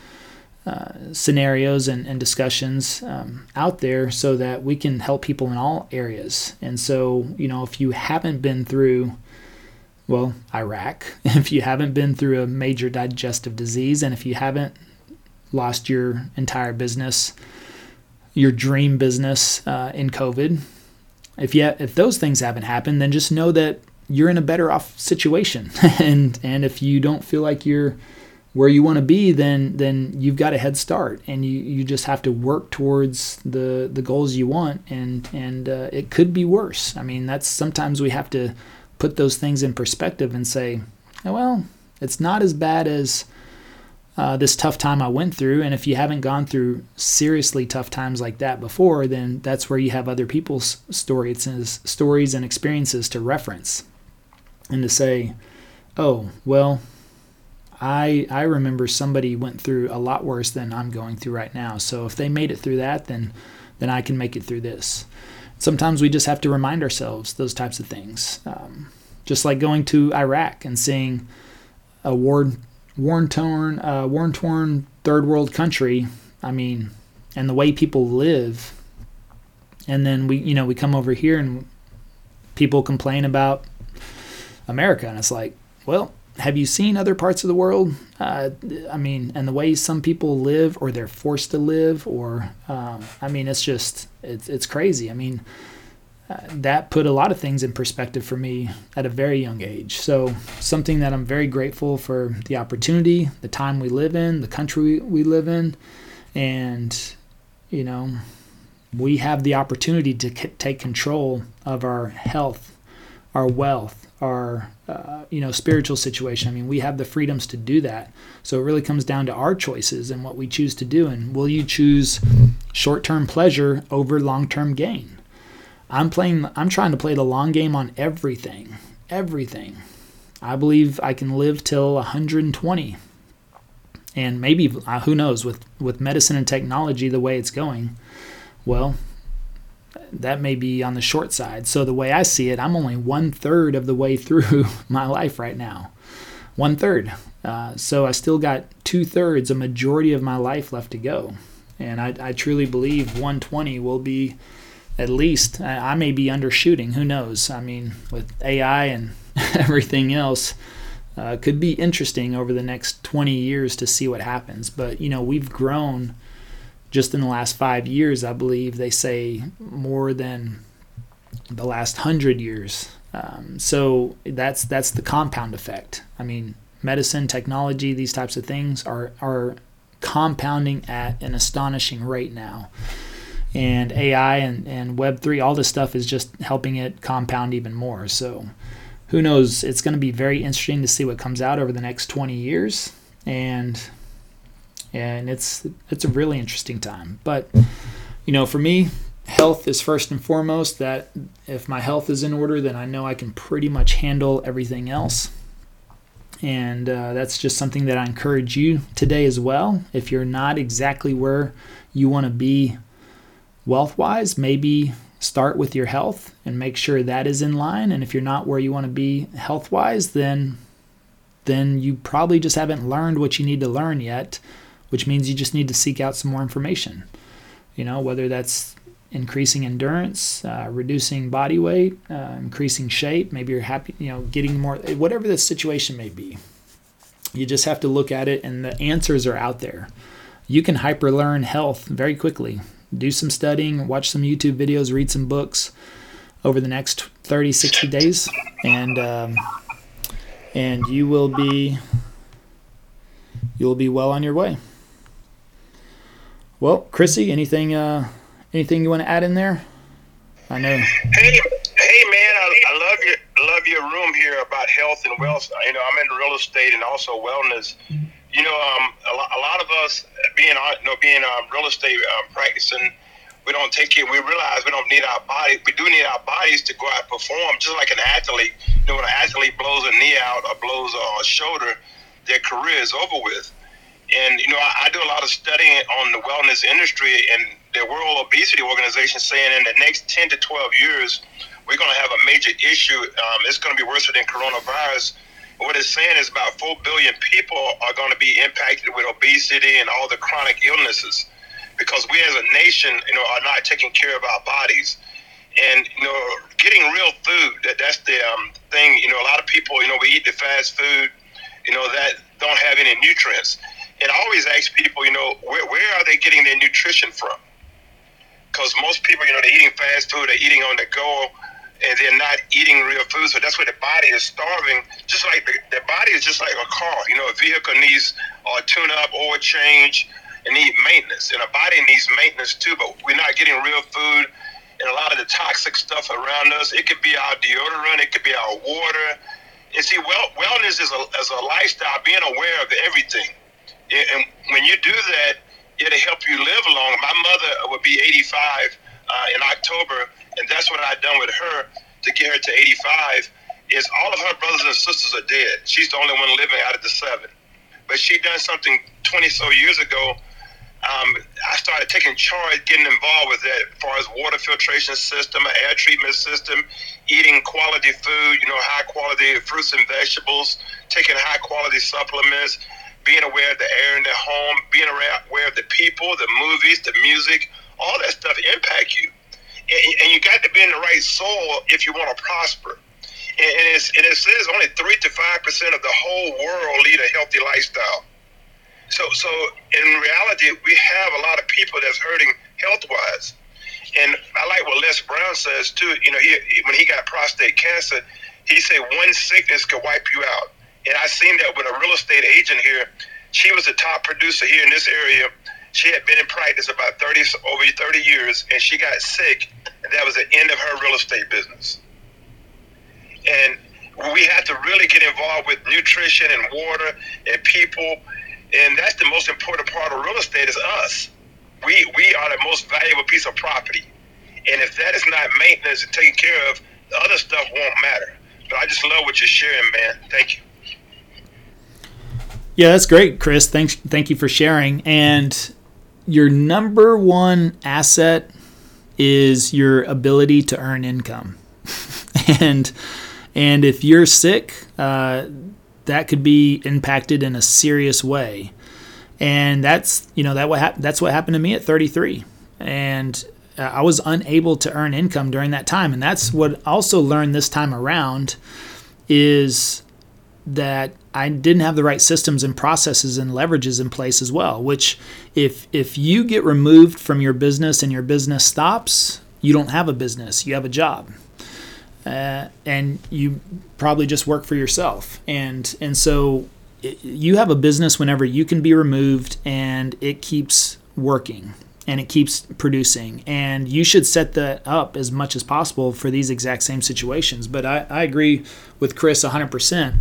uh, scenarios and, and discussions um, out there so that we can help people in all areas. And so, you know, if you haven't been through, well, Iraq, if you haven't been through a major digestive disease, and if you haven't lost your entire business, your dream business uh, in COVID, if you if those things haven't happened, then just know that you're in a better off situation. and and if you don't feel like you're where you want to be, then then you've got a head start, and you, you just have to work towards the the goals you want, and and uh, it could be worse. I mean, that's sometimes we have to put those things in perspective and say, well, it's not as bad as uh, this tough time I went through, and if you haven't gone through seriously tough times like that before, then that's where you have other people's stories, stories and experiences to reference, and to say, oh well I I remember somebody went through a lot worse than I'm going through right now. So if they made it through that, then then I can make it through this. Sometimes we just have to remind ourselves those types of things. Um, just like going to Iraq and seeing a war war torn uh, war torn third world country. I mean, and the way people live. And then we you know we come over here and people complain about America, and it's like, well, have you seen other parts of the world? Uh, I mean, and the way some people live, or they're forced to live, or um, I mean, it's just it's it's crazy. I mean, uh, that put a lot of things in perspective for me at a very young age. So something that I'm very grateful for the opportunity, the time we live in, the country we live in, and you know, we have the opportunity to c- take control of our health, our wealth, our uh, you know spiritual situation. I mean, we have the freedoms to do that. So it really comes down to our choices and what we choose to do. And will you choose short-term pleasure over long-term gain? I'm playing. I'm trying to play the long game on everything. Everything. I believe I can live till 120, and maybe uh, who knows with with medicine and technology the way it's going. Well, that may be on the short side. So the way I see it, I'm only one third of the way through my life right now. One third. Uh, so I still got two thirds, a majority of my life left to go. And I, I truly believe 120 will be at least, I, may be undershooting. Who knows? I mean, with AI and everything else, uh, could be interesting over the next 20 years to see what happens. But, you know, we've grown just in the last five years, I believe they say more than the last hundred years. Um, so that's that's the compound effect. I mean, medicine, technology, these types of things are are compounding at an astonishing rate now. And AI and, and Web3, all this stuff is just helping it compound even more. So who knows? It's going to be very interesting to see what comes out over the next 20 years. And and it's it's a really interesting time. But you know, for me, health is first and foremost. That if my health is in order, then I know I can pretty much handle everything else. And uh, that's just something that I encourage you today as well. If you're not exactly where you want to be wealth wise, maybe start with your health and make sure that is in line. And if you're not where you want to be health wise, then then you probably just haven't learned what you need to learn yet, which means you just need to seek out some more information. You know, whether that's increasing endurance, uh, reducing body weight, uh, increasing shape. Maybe you're happy, you know, getting more, whatever the situation may be. You just have to look at it, and the answers are out there. You can hyper learn health very quickly. Do some studying, watch some YouTube videos, read some books over the next 30, 60 days, and um, and you will be you will be well on your way. Well, Krissy, anything uh, Anything you want to add in there? I know. Hey, hey, man, I, I love your love your room here about health and wealth. You know, I'm in real estate and also wellness. You know, um, a, lot, a lot of us being uh, you know being um, real estate um, practicing, we don't take it. We realize we don't need our body. We do need our bodies to go out and perform, just like an athlete. You know, when an athlete blows a knee out or blows a shoulder, their career is over with. And you know, I, I do a lot of studying on the wellness industry, and the World Obesity Organization saying in the next 10 to 12 years, we're going to have a major issue. Um, it's going to be worse than coronavirus. What it's saying is about 4 billion people are going to be impacted with obesity and all the chronic illnesses because we as a nation, you know, are not taking care of our bodies. And, you know, getting real food, that, that's the um, thing. You know, a lot of people, you know, we eat the fast food, you know, that don't have any nutrients. And I always ask people, you know, where, where are they getting their nutrition from? because most people, you know, they're eating fast food, they're eating on the go, and they're not eating real food. So that's where the body is starving. Just like the, the body is just like a car. You know, a vehicle needs a tune up, oil change, and need maintenance. And a body needs maintenance too. But we're not getting real food, and a lot of the toxic stuff around us. It could be our deodorant, it could be our water. And see, well, wellness is a, is a lifestyle, being aware of everything. And when you do that, it'll help you live long. My mother would be 85 uh, in October, and that's what I've done with her to get her to 85. Is all of her brothers and sisters are dead. She's the only one living out of the seven. But she done something 20 so years ago. Um, I started taking charge, getting involved with that as far as water filtration system, air treatment system, eating quality food, you know, high quality fruits and vegetables, taking high quality supplements, being aware of the air in their home, being aware of the people, the movies, the music, all that stuff impact you. And, and you got to be in the right soul if you want to prosper. And, and, and it says only three to five percent of the whole world lead a healthy lifestyle. So, so in reality, we have a lot of people that's hurting health wise. And I like what Les Brown says too. You know, he, when he got prostate cancer, he said one sickness could wipe you out. And I seen that with a real estate agent here. She was a top producer here in this area. She had been in practice about 30 over 30 years, and she got sick, and that was the end of her real estate business. And we have to really get involved with nutrition and water and people, and that's the most important part of real estate is us. We we are the most valuable piece of property, and if that is not maintenance and taken care of, the other stuff won't matter. But I just love what you're sharing, man. Thank you. Yeah, that's great, Chris. Thanks, thank you for sharing. And your number one asset is your ability to earn income. and and if you're sick, uh, that could be impacted in a serious way. And that's you know that what hap- that's what happened to me at 33. And uh, I was unable to earn income during that time. And that's what also learned this time around is that I didn't have the right systems and processes and leverages in place as well. Which, if if you get removed from your business and your business stops, you don't have a business. You have a job, uh, and you probably just work for yourself. And and so you have a business whenever you can be removed and it keeps working and it keeps producing. And you should set that up as much as possible for these exact same situations. But I, I agree with Chris 100%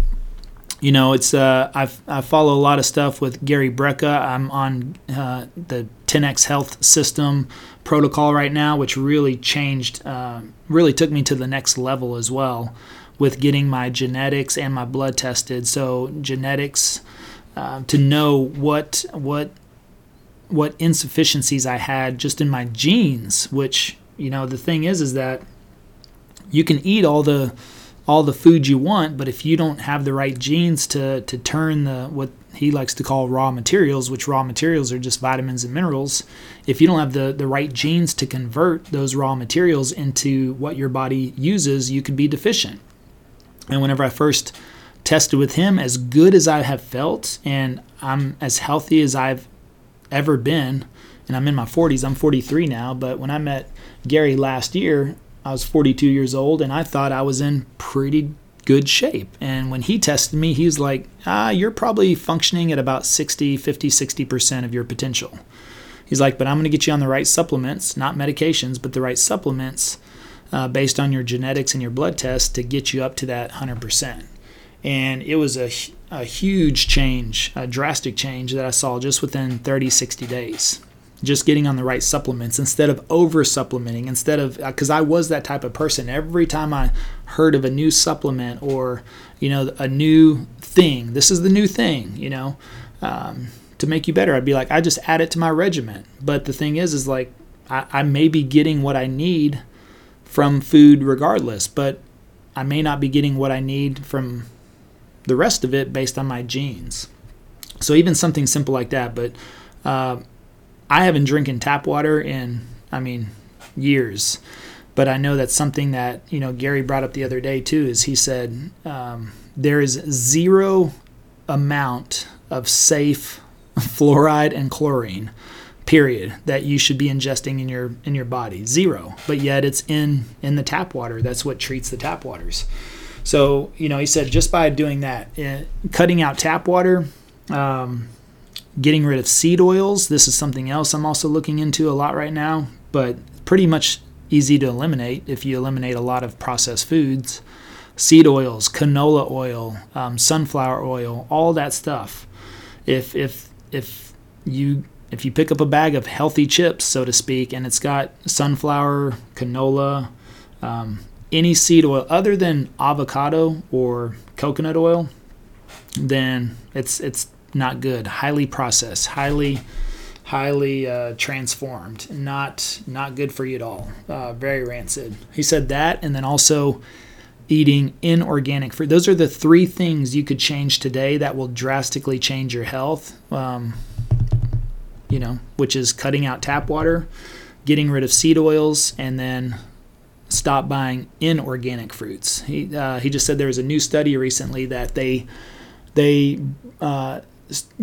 you know, it's uh, i I follow a lot of stuff with Gary Brecka. I'm on uh, the 10x Health System protocol right now, which really changed, uh, really took me to the next level as well, with getting my genetics and my blood tested. So genetics uh, to know what what what insufficiencies I had just in my genes, which you know, the thing is, is that you can eat all the all the food you want, but if you don't have the right genes to to turn the what he likes to call raw materials, which raw materials are just vitamins and minerals, if you don't have the the right genes to convert those raw materials into what your body uses, you could be deficient. And whenever I first tested with him, as good as I have felt, and I'm as healthy as I've ever been, and I'm in my 40s. I'm 43 now, but when I met Gary last year, I was 42 years old and I thought I was in pretty good shape. And when he tested me, he's like, ah, you're probably functioning at about 60, 50, 60% of your potential. He's like, but I'm going to get you on the right supplements, not medications, but the right supplements uh, based on your genetics and your blood test to get you up to that 100%. And it was a, a huge change, a drastic change that I saw just within 30, 60 days just getting on the right supplements instead of over supplementing instead of because uh, i was that type of person. Every time i heard of a new supplement or you know a new thing this is the new thing you know um, to make you better i'd be like i just add it to my regimen. But the thing is is like I, I may be getting what i need from food regardless but i may not be getting what i need from the rest of it based on my genes. So even something simple like that but uh, I haven't drinking tap water in, I mean, years. But I know that's something that you know Gary brought up the other day too. Is he said um, there is zero amount of safe fluoride and chlorine period that you should be ingesting in your in your body zero but yet it's in in the tap water that's what treats the tap waters so you know he said just by doing that uh, cutting out tap water um, getting rid of seed oils. This is something else I'm also looking into a lot right now, but pretty much easy to eliminate if you eliminate a lot of processed foods. Seed oils, canola oil, um, sunflower oil, all that stuff. If if if you if you pick up a bag of healthy chips, so to speak, and it's got sunflower, canola, um, any seed oil other than avocado or coconut oil, then it's it's not good, highly processed, highly highly uh, transformed, not not good for you at all. Uh, very rancid. He said that, and then also eating inorganic fruit. Those are the three things you could change today that will drastically change your health. Um, you know, which is cutting out tap water, getting rid of seed oils, and then stop buying inorganic fruits. He uh, he just said there was a new study recently that they they uh,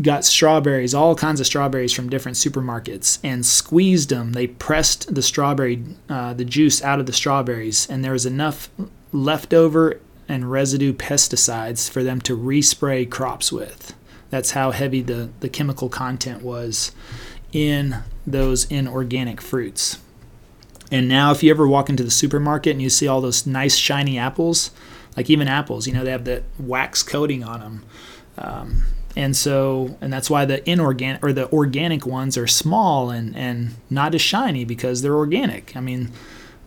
got strawberries, all kinds of strawberries from different supermarkets, and squeezed them. They pressed the strawberry, uh, the juice out of the strawberries, and there was enough leftover and residue pesticides for them to respray crops with. That's how heavy the, the chemical content was in those inorganic fruits. And now, if you ever walk into the supermarket and you see all those nice shiny apples, like even apples, you know, they have that wax coating on them. Um, and so and that's why the inorganic or the organic ones are small and and not as shiny because they're organic. I mean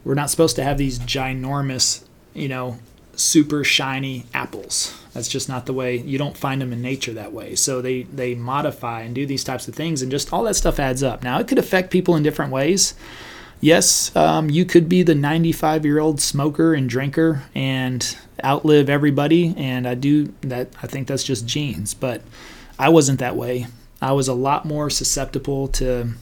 we're not supposed to have these ginormous you know super shiny apples. That's just not the way you don't find them in nature that way. So they they modify and do these types of things and just all that stuff adds up. Now it could affect people in different ways yes um, you could be the 95 year old smoker and drinker and outlive everybody, and I do that. I think that's just genes, but I wasn't that way. I was a lot more susceptible to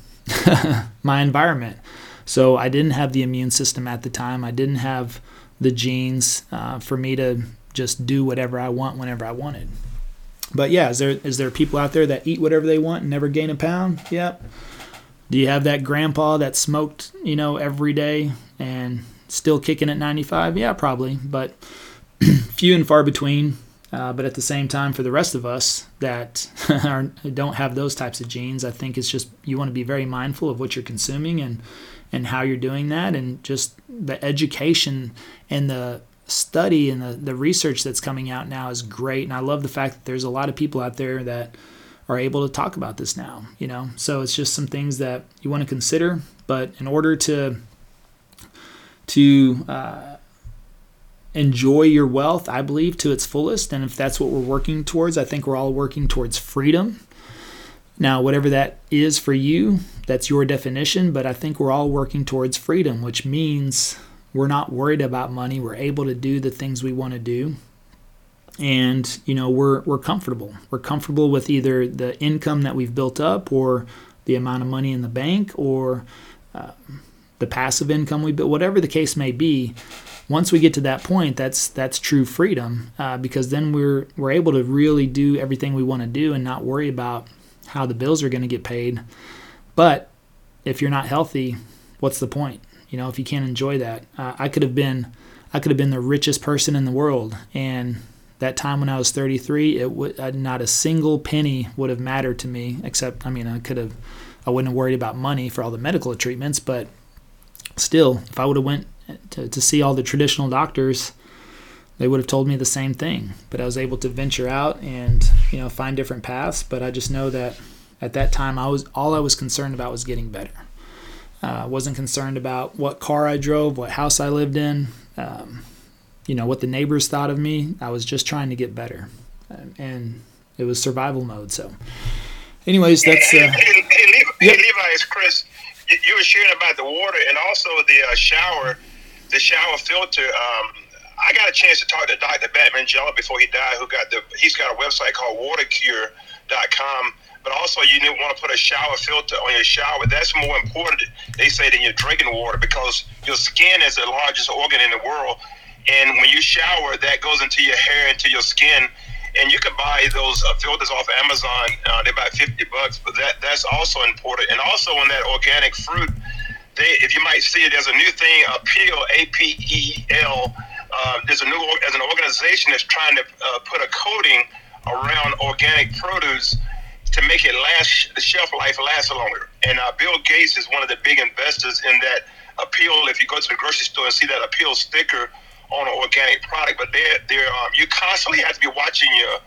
my environment. So I didn't have the immune system at the time. I didn't have the genes uh, for me to just do whatever I want whenever I wanted. But yeah, is there is there people out there that eat whatever they want and never gain a pound? Yep. Do you have that grandpa that smoked, you know, every day and still kicking at 95? Yeah, probably. But few and far between. Uh, but at the same time, for the rest of us that are, don't have those types of genes, I think it's just you want to be very mindful of what you're consuming and and how you're doing that, and just the education and the study and the, the research that's coming out now is great. And I love the fact that there's a lot of people out there that are able to talk about this now. You know, so it's just some things that you want to consider. But in order to to uh, enjoy your wealth, I believe, to its fullest. And if that's what we're working towards, I think we're all working towards freedom. Now, whatever that is for you, that's your definition, but I think we're all working towards freedom, which means we're not worried about money. We're able to do the things we want to do. And, you know, we're we're comfortable. We're comfortable with either the income that we've built up or the amount of money in the bank or uh, the passive income we built, whatever the case may be. Once we get to that point, that's that's true freedom uh, because then we're we're able to really do everything we want to do and not worry about how the bills are going to get paid. But if you're not healthy, what's the point? You know, if you can't enjoy that, uh, I could have been, I could have been the richest person in the world, and that time when I was 33, it would uh, not a single penny would have mattered to me. Except, I mean, I could have, I wouldn't have worried about money for all the medical treatments, but still, if I would have went to, to see all the traditional doctors, they would have told me the same thing. But I was able to venture out and you know find different paths. But I just know that at that time, I was all I was concerned about was getting better. I uh, wasn't concerned about what car I drove, what house I lived in, um, you know what the neighbors thought of me. I was just trying to get better, and it was survival mode. So, anyways, that's. Uh, hey, hey, hey, Levi, yep. Levi, it's Chris. You, you, were sharing about the water and also the uh, shower, the shower filter. Um, I got a chance to talk to Dr. Batmanghelidj before he died, who got the he's got a website called watercure.com. But also, you want to put a shower filter on your shower. That's more important, they say, than your drinking water because your skin is the largest organ in the world. And when you shower, that goes into your hair, into your skin. And you can buy those uh, filters off Amazon. Uh, they're about 50 bucks, but that that's also important. And also, on that organic fruit, they, if you might see it, there's a new thing, Apeel, A P E L uh, there's a new as an organization that's trying to uh, put a coating around organic produce to make it last the shelf life last longer. And uh, Bill Gates is one of the big investors in that Apeel. If you go to the grocery store and see that Apeel sticker on an organic product, but they're, they're um, you constantly have to be watching your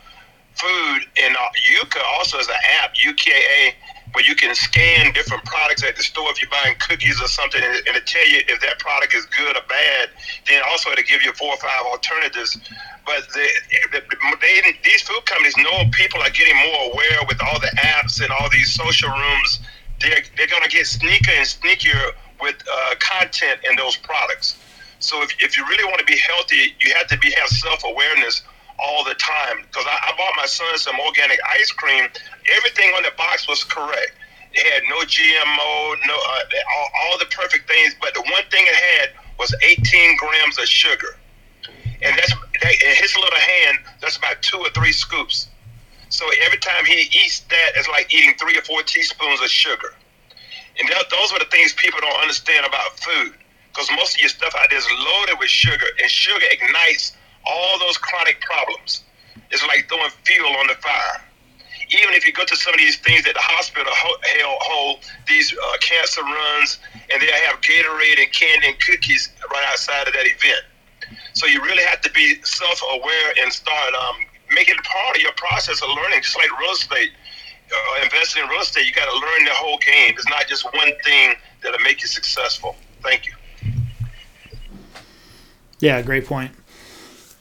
food. And uh, Yuka also has an app, UKA where you can scan different products at the store if you're buying cookies or something, and, and to tell you if that product is good or bad. Then also it to give you four or five alternatives. But the, the, they, these food companies know people are getting more aware with all the apps and all these social rooms. They're, they're going to get sneaker and sneakier with uh, content in those products. So if, if you really want to be healthy, you have to be have self awareness all the time. Because I, I bought my son some organic ice cream. Everything on the box was correct. It had no GMO, no uh, all, all the perfect things. But the one thing it had was 18 grams of sugar, and that's that, in his little hand. That's about two or three scoops. So every time he eats that, it's like eating three or four teaspoons of sugar. And that, those are the things people don't understand about food. Because most of your stuff out there is loaded with sugar, and sugar ignites all those chronic problems. It's like throwing fuel on the fire. Even if you go to some of these things that the hospital hold, these uh, cancer runs, and they have Gatorade and candy and cookies right outside of that event. So you really have to be self-aware and start um, making it part of your process of learning, just like real estate. Uh, investing in real estate, you got to learn the whole game. It's not just one thing that'll make you successful. Thank you. Yeah, great point.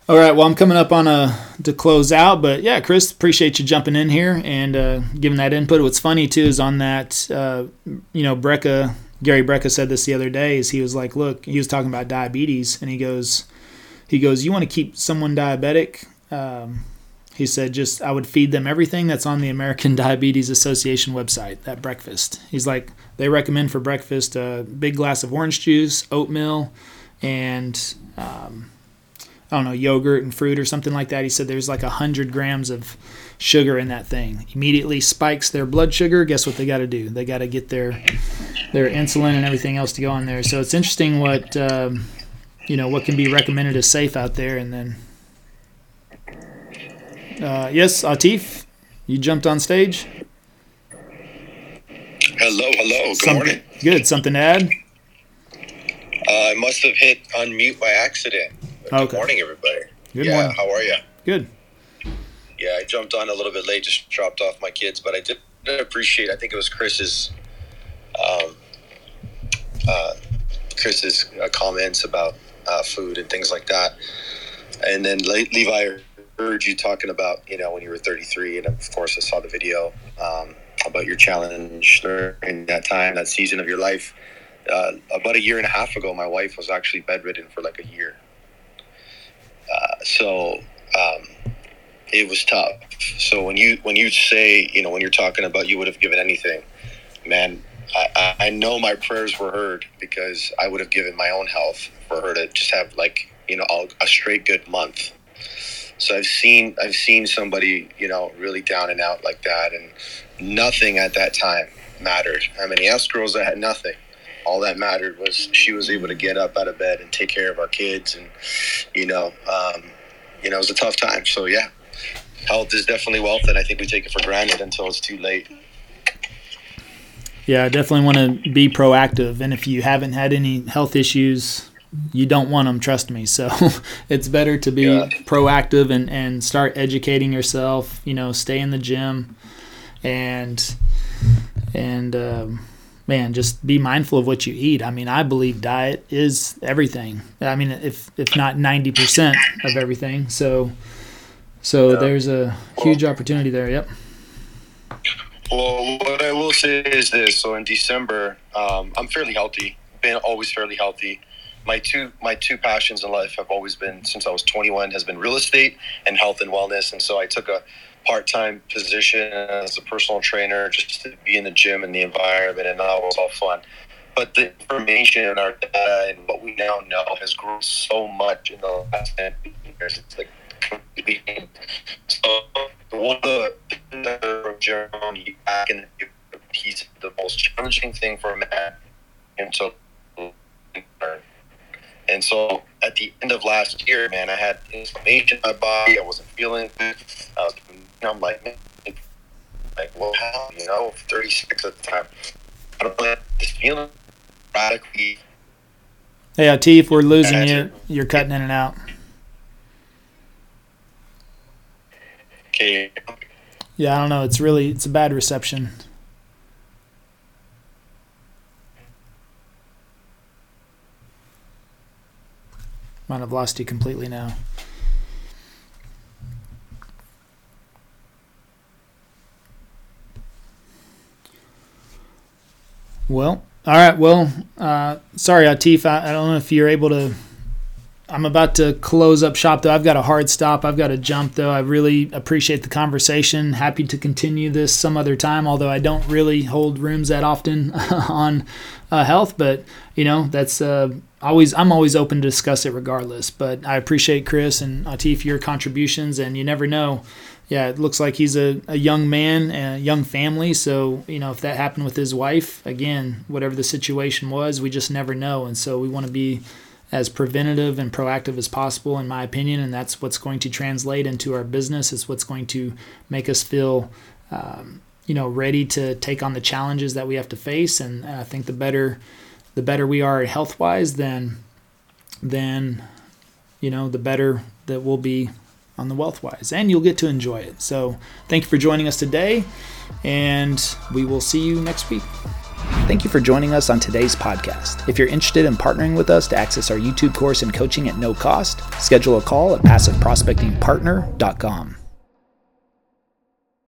All right, well, I'm coming up on a to close out, but yeah, Chris, appreciate you jumping in here and uh, giving that input. What's funny too is on that, uh, you know, Brecka, Gary Brecka said this the other day. Is he was like, look, he was talking about diabetes, and he goes, he goes, you want to keep someone diabetic? Um, he said, just I would feed them everything that's on the American Diabetes Association website at breakfast. He's like, they recommend for breakfast a big glass of orange juice, oatmeal, and um, I don't know, yogurt and fruit or something like that. He said there's like a hundred grams of sugar in that thing. Immediately spikes their blood sugar. Guess what they got to do? They got to get their their insulin and everything else to go on there. So it's interesting what um, you know what can be recommended as safe out there. And then, uh, yes, Atif, you jumped on stage. Hello, hello. Good something, morning. Good. Something to add? Uh, I must have hit unmute by accident. Good okay. morning, everybody. Good yeah, morning. How are you? Good. Yeah, I jumped on a little bit late, just dropped off my kids, but I did appreciate. I think it was Chris's, um, uh, Chris's uh, comments about uh, food and things like that. And then Levi heard you talking about you know when you were 33, and of course I saw the video. Um, about your challenge during that time, that season of your life. Uh, about a year and a half ago, my wife was actually bedridden for like a year. Uh, so um, it was tough. So when you when you say you know when you're talking about you would have given anything, man, I, I know my prayers were heard because I would have given my own health for her to just have like you know a straight good month. So I've seen I've seen somebody you know really down and out like that, and nothing at that time mattered. I mean, yes, girls that had nothing. All that mattered was she was able to get up out of bed and take care of our kids, and you know, um, you know, it was a tough time. So yeah, health is definitely wealth, and I think we take it for granted until it's too late. Yeah, I definitely want to be proactive. And if you haven't had any health issues, you don't want them, trust me. So it's better to be yeah. proactive and, and start educating yourself, you know, stay in the gym and, and, um, man, just be mindful of what you eat. I mean, I believe diet is everything. I mean, if, if not 90% of everything. So, so yeah. there's a huge opportunity there. Yep. Well, what I will say is this: so in December, um, I'm fairly healthy. Been always fairly healthy. My two my two passions in life have always been since I was 21 has been real estate and health and wellness. And so I took a part time position as a personal trainer just to be in the gym and the environment, and that was all fun. But the information and our data and what we now know has grown so much in the last 10 years. It's like so one of the Jeremy back in the he's the most challenging thing for a man and so and so at the end of last year, man, I had inflammation in my body. I wasn't feeling good. I was, I'm like, like, well, how, you know, 36 at the time. I don't know, just feeling radically. Hey, Atif, we're losing you. You're cutting in and out. Okay. Yeah, I don't know. It's really it's a bad reception. Might have lost you completely now. Well, all right. Well, uh, sorry, Atif. I, I don't know if you're able to I'm about to close up shop though. I've got a hard stop. I've got to jump though. I really appreciate the conversation. Happy to continue this some other time, although I don't really hold rooms that often on uh, health. But you know, that's uh, always I'm always open to discuss it regardless. But I appreciate Chris and Atif your contributions, and you never know. Yeah, it looks like he's a, a young man and a young family. So, you know, if that happened with his wife, again, whatever the situation was, we just never know. And so we want to be as preventative and proactive as possible, in my opinion. And that's what's going to translate into our business. It's what's going to make us feel, um, you know, ready to take on the challenges that we have to face. And I think the better, the better we are health wise, then, then, you know, the better that we'll be on the WealthWise, and you'll get to enjoy it. So, thank you for joining us today, and we will see you next week. Thank you for joining us on today's podcast. If you're interested in partnering with us to access our YouTube course and coaching at no cost, schedule a call at passiveprospectingpartner.com.